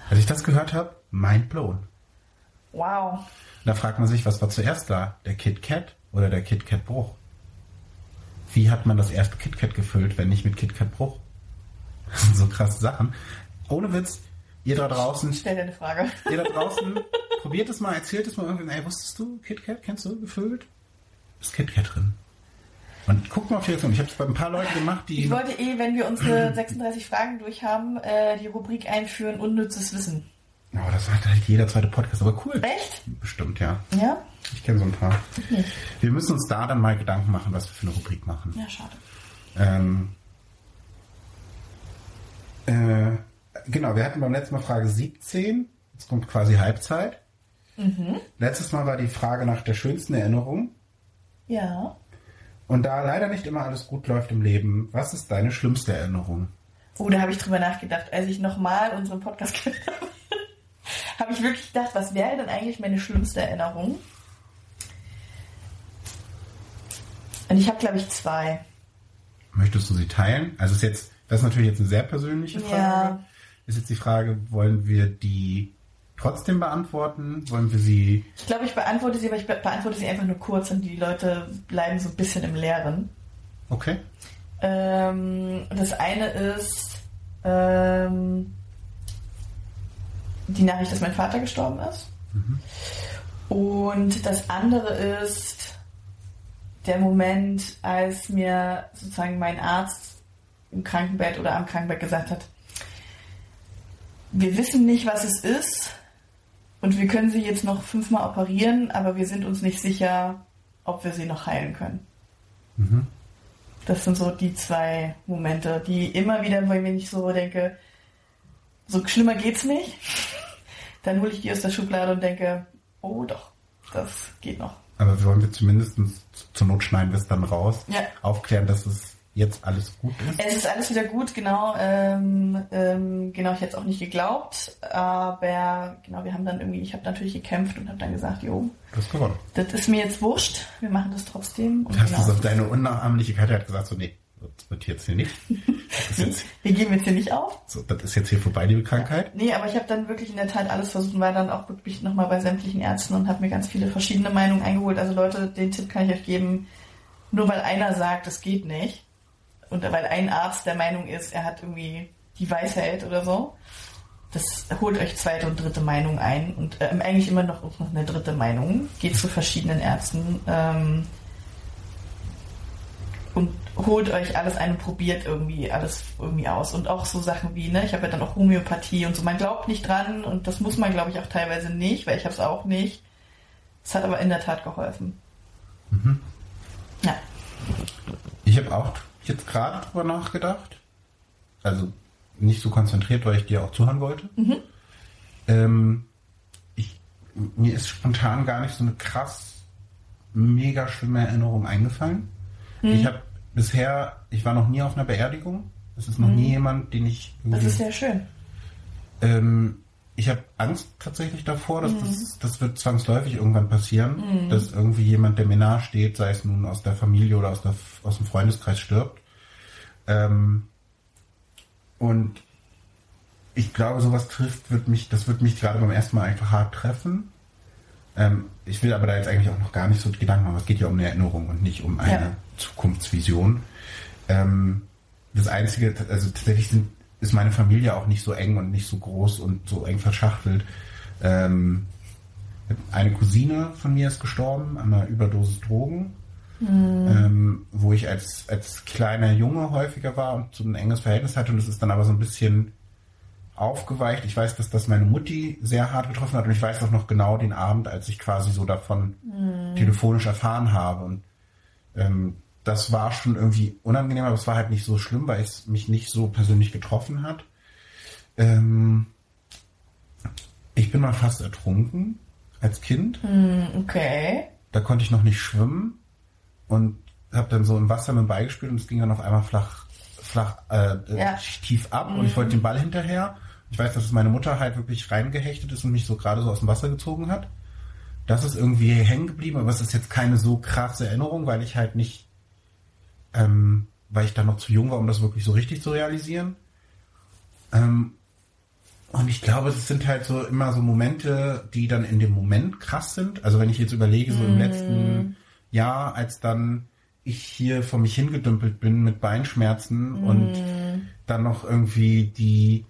Als ich das gehört habe, mind blown. Wow. Da fragt man sich, was war zuerst da? Der KitKat oder der KitKat-Bruch? Wie hat man das erste KitKat gefüllt, wenn nicht mit KitKat-Bruch? Das sind so krasse Sachen. Ohne Witz, ihr da draußen, Stell dir eine Frage. Ihr da draußen, probiert es mal, erzählt es mal irgendwann. Ey, wusstest du, KitKat, kennst du, gefüllt? Ist KitKat drin. Und guck mal auf die Reaktion. Ich habe es bei ein paar Leuten gemacht, die... Ich wollte eh, wenn wir unsere [clears throat] 36 Fragen durch haben, äh, die Rubrik einführen, unnützes Wissen. oh, das sagt halt jeder zweite Podcast, aber cool. Echt? Bestimmt, ja. Ja? Ich kenne so ein paar. nicht. Wir müssen uns da dann mal Gedanken machen, was wir für eine Rubrik machen. Ja, schade. Ähm, äh, genau, wir hatten beim letzten Mal Frage 17. Jetzt kommt quasi Halbzeit. Letztes Mal war die Frage nach der schönsten Erinnerung. Ja. Und da leider nicht immer alles gut läuft im Leben, was ist deine schlimmste Erinnerung? Oh, da habe ich drüber nachgedacht. Als ich nochmal unseren Podcast [laughs] gehört habe, habe ich wirklich gedacht, was wäre denn eigentlich meine schlimmste Erinnerung? ich habe, glaube ich, zwei. Möchtest du sie teilen? Also ist jetzt, das ist natürlich jetzt eine sehr persönliche Frage. Ja. Ist jetzt die Frage, wollen wir die trotzdem beantworten? Wollen wir sie. Ich glaube, ich beantworte sie, aber ich be beantworte sie einfach nur kurz und die Leute bleiben so ein bisschen im Leeren. Okay. Ähm, das eine ist ähm, die Nachricht, dass mein Vater gestorben ist. Und das andere ist der Moment, als mir sozusagen mein Arzt im Krankenbett oder am Krankenbett gesagt hat, wir wissen nicht, was es ist und wir können sie jetzt noch fünfmal operieren, aber wir sind uns nicht sicher, ob wir sie noch heilen können. Mhm. Das sind so die zwei Momente, die immer wieder, wo ich so denke, so schlimmer geht's nicht. [laughs] Dann hole ich die aus der Schublade und denke, oh doch, das geht noch. Aber wollen wir zumindest zur Not schneiden wir es dann raus, Ja. aufklären, dass es jetzt alles gut ist. Es ist alles wieder gut, genau. Ähm, ähm, genau, ich hätte es auch nicht geglaubt, aber genau, wir haben dann irgendwie, ich habe natürlich gekämpft und habe dann gesagt, jo, Du hast gewonnen. das ist mir jetzt wurscht, wir machen das trotzdem. Und Du hast genau, es auf deine Unnachahmlichkeit hat gesagt, so, nee, das wird jetzt hier nicht. Das ist jetzt, [laughs] wir geben jetzt hier nicht auf. so, das ist jetzt hier vorbei, liebe Krankheit. Nee, aber ich habe dann wirklich in der Tat alles versucht und war dann auch wirklich nochmal bei sämtlichen Ärzten und habe mir ganz viele verschiedene Meinungen eingeholt. Also Leute, den Tipp kann ich euch geben, nur weil einer sagt, es geht nicht und weil ein Arzt der Meinung ist, er hat irgendwie die Weisheit oder so, das holt euch zweite und dritte Meinung ein und ähm, eigentlich immer noch, noch eine dritte Meinung. Geht zu verschiedenen Ärzten ähm, und holt euch alles ein und probiert irgendwie alles irgendwie aus. Und auch so Sachen wie, ne, ich habe ja dann auch Homöopathie und so. Man glaubt nicht dran und das muss man, glaube ich, auch teilweise nicht, weil ich habe es auch nicht. Es hat aber in der Tat geholfen. Ja. Ich habe auch jetzt gerade drüber nachgedacht. Also nicht so konzentriert, weil ich dir auch zuhören wollte. Ähm, ich, mir ist spontan gar nicht so eine krass, mega schlimme Erinnerung eingefallen. Ich habe bisher, ich war noch nie auf einer Beerdigung. Es ist noch nie jemand, den ich Das ist sehr schön. ähm, ich habe Angst tatsächlich davor, dass das, das wird zwangsläufig irgendwann passieren, dass irgendwie jemand, der mir nahe steht, sei es nun aus der Familie oder aus, der, aus dem Freundeskreis, stirbt. Ähm, und ich glaube, sowas trifft, wird mich, das wird mich gerade beim ersten Mal einfach hart treffen. Ähm, ich will aber da jetzt eigentlich auch noch gar nicht so Gedanken machen. Es geht ja um eine Erinnerung und nicht um eine Ja. Zukunftsvision. Ähm, das Einzige, also tatsächlich sind, ist meine Familie auch nicht so eng und nicht so groß und so eng verschachtelt. Ähm, eine Cousine von mir ist gestorben an einer Überdosis Drogen, ähm, wo ich als, als kleiner Junge häufiger war und so ein enges Verhältnis hatte. Und es ist dann aber so ein bisschen aufgeweicht. Ich weiß, dass das meine Mutti sehr hart getroffen hat. Und ich weiß auch noch genau den Abend, als ich quasi so davon telefonisch erfahren habe. Und ähm, das war schon irgendwie unangenehm, aber es war halt nicht so schlimm, weil es mich nicht so persönlich getroffen hat. Ähm, ich bin mal fast ertrunken als Kind. Hm, okay. Da konnte ich noch nicht schwimmen und habe dann so im Wasser mit dem Ball gespielt und es ging dann auf einmal flach, flach äh, Ja. äh, tief ab und ich wollte den Ball hinterher. Ich weiß, dass es meine Mutter halt wirklich reingehechtet ist und mich so gerade so aus dem Wasser gezogen hat. Das ist irgendwie hängen geblieben, aber es ist jetzt keine so krasse Erinnerung, weil ich halt nicht, ähm, weil ich da noch zu jung war, um das wirklich so richtig zu realisieren. Ähm, und ich glaube, es sind halt so immer so Momente, die dann in dem Moment krass sind. Also wenn ich jetzt überlege, so im letzten Jahr, als dann ich hier vor mich hingedümpelt bin mit Beinschmerzen und dann noch irgendwie die,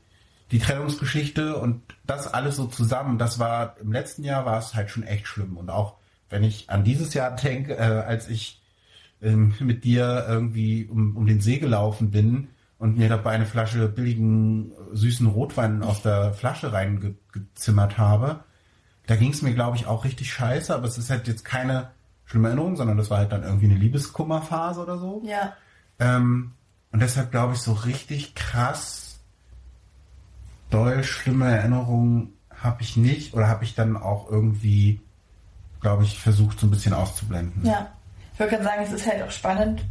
die Trennungsgeschichte und das alles so zusammen, das war, im letzten Jahr war es halt schon echt schlimm. Und auch wenn ich an dieses Jahr denke, äh, als ich ähm, mit dir irgendwie um, um den See gelaufen bin und mir dabei eine Flasche billigen, süßen Rotwein aus der Flasche reingezimmert habe, da ging es mir, glaube ich, auch richtig scheiße, aber es ist halt jetzt keine schlimme Erinnerung, sondern das war halt dann irgendwie eine Liebeskummerphase oder so. Ja. Ähm, und deshalb glaube ich, so richtig krass doll schlimme Erinnerungen habe ich nicht oder habe ich dann auch irgendwie, glaube ich, versucht so ein bisschen auszublenden. Ja. Ich wollte gerade sagen, es ist halt auch spannend,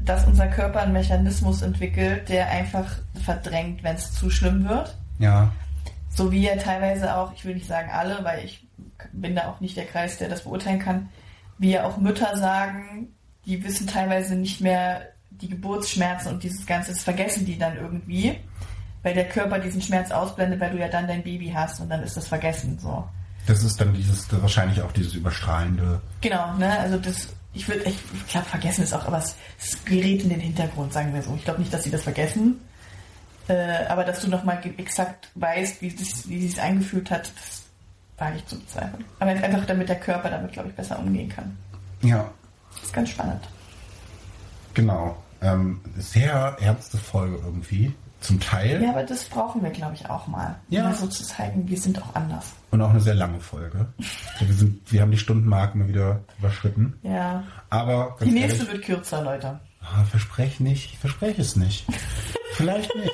dass unser Körper einen Mechanismus entwickelt, der einfach verdrängt, wenn es zu schlimm wird. Ja, So wie ja teilweise auch, ich will nicht sagen alle, weil ich bin da auch nicht der Kreis, der das beurteilen kann, wie ja auch Mütter sagen, die wissen teilweise nicht mehr die Geburtsschmerzen und dieses Ganze, das vergessen die dann irgendwie, weil der Körper diesen Schmerz ausblendet, weil du ja dann dein Baby hast und dann ist das vergessen, so. Das ist dann dieses, wahrscheinlich auch dieses überstrahlende. Genau, ne, also das, ich würde, ich, ich glaube, vergessen ist auch, aber es, es gerät in den Hintergrund, sagen wir so. Ich glaube nicht, dass sie das vergessen, äh, aber dass du nochmal exakt weißt, wie es wie sich eingefühlt hat, das wage ich zu bezweifeln. Aber einfach damit der Körper damit, glaube ich, besser umgehen kann. Ja. Das ist ganz spannend. Genau. Ähm, sehr ernste Folge irgendwie. Zum Teil. Ja, aber das brauchen wir, glaube ich, auch mal. Ja. Mal so zu zeigen, wir sind auch anders. Und auch eine sehr lange Folge. Wir, sind, wir haben die Stundenmarken mal wieder überschritten. Ja. Aber Die nächste ehrlich, wird kürzer, Leute. ah, verspreche nicht, ich verspreche es nicht. [laughs] Vielleicht nicht.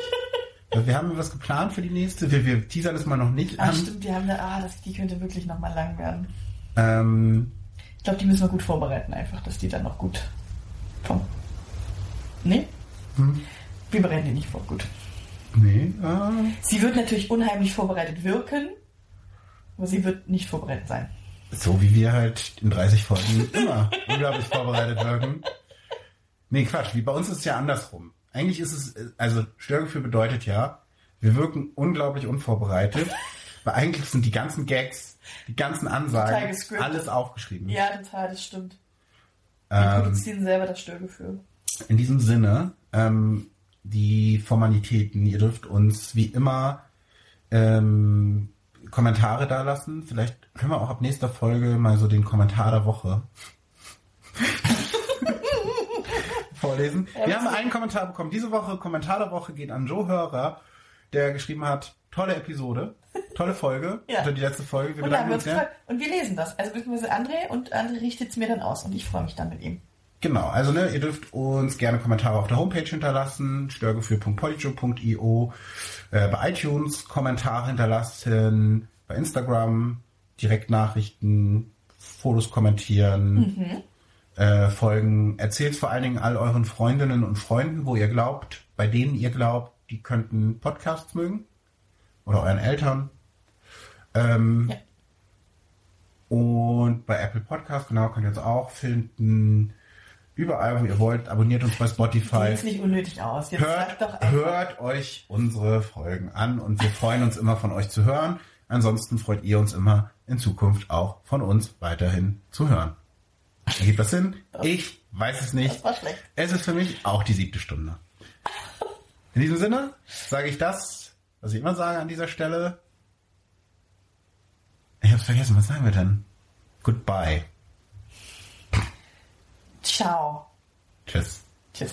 Wir haben was geplant für die nächste. Wir, wir teasern es mal noch nicht Ah, an. stimmt, die haben eine, ah, das, die könnte wirklich nochmal lang werden. Ähm, Ich glaube, die müssen wir gut vorbereiten, einfach, dass die dann noch gut kommen. Nee? Hm. Wir bereiten die nicht vor, gut. nee, äh, Sie wird natürlich unheimlich vorbereitet wirken, aber sie wird nicht vorbereitet sein. so wie wir halt in 30 Folgen immer [laughs] unglaublich vorbereitet wirken. Nee, Quatsch, wie bei uns ist es ja andersrum. Eigentlich ist es, also Störgefühl bedeutet ja, wir wirken unglaublich unvorbereitet, weil eigentlich sind die ganzen Gags, die ganzen Ansagen, alles aufgeschrieben. Ja, total, das stimmt. Wir Ähm, produzieren selber das Störgefühl. in diesem Sinne, ähm, die Formalitäten, ihr dürft uns wie immer ähm, Kommentare da lassen. Vielleicht können wir auch ab nächster Folge mal so den Kommentar der Woche [laughs] vorlesen. Wir haben einen Kommentar bekommen. Diese Woche, Kommentar der Woche geht an Joe Hörer, der geschrieben hat, tolle Episode, tolle Folge, [laughs] Ja. also die letzte Folge. Wir Und, bedanken wir uns sehr. und wir lesen das. Also beziehungsweise André und André richtet es mir dann aus und ich freue mich dann mit ihm. Genau, also ne, ihr dürft uns gerne Kommentare auf der Homepage hinterlassen, störgefühl.polyjo.io, äh, bei iTunes Kommentare hinterlassen, bei Instagram Direktnachrichten, Fotos kommentieren, äh, folgen. Erzählt vor allen Dingen all euren Freundinnen und Freunden, wo ihr glaubt, bei denen ihr glaubt, die könnten Podcasts mögen oder euren Eltern. Ähm, Ja. Und bei Apple Podcast, genau, könnt ihr uns auch finden. Überall, wo ihr wollt. Abonniert uns bei Spotify. Sieht nicht unnötig aus. Jetzt Hört, doch einfach. hört euch unsere Folgen an und wir freuen uns immer von euch zu hören. Ansonsten freut ihr uns immer in Zukunft auch von uns weiterhin zu hören. Ergibt das Sinn? Ich weiß es nicht. Das war schlecht. Es ist für mich auch die siebte Stunde. In diesem Sinne sage ich das, was ich immer sage an dieser Stelle. Ich hab's vergessen, was sagen wir denn? Goodbye. Ciao. Tschüss. Tschüss.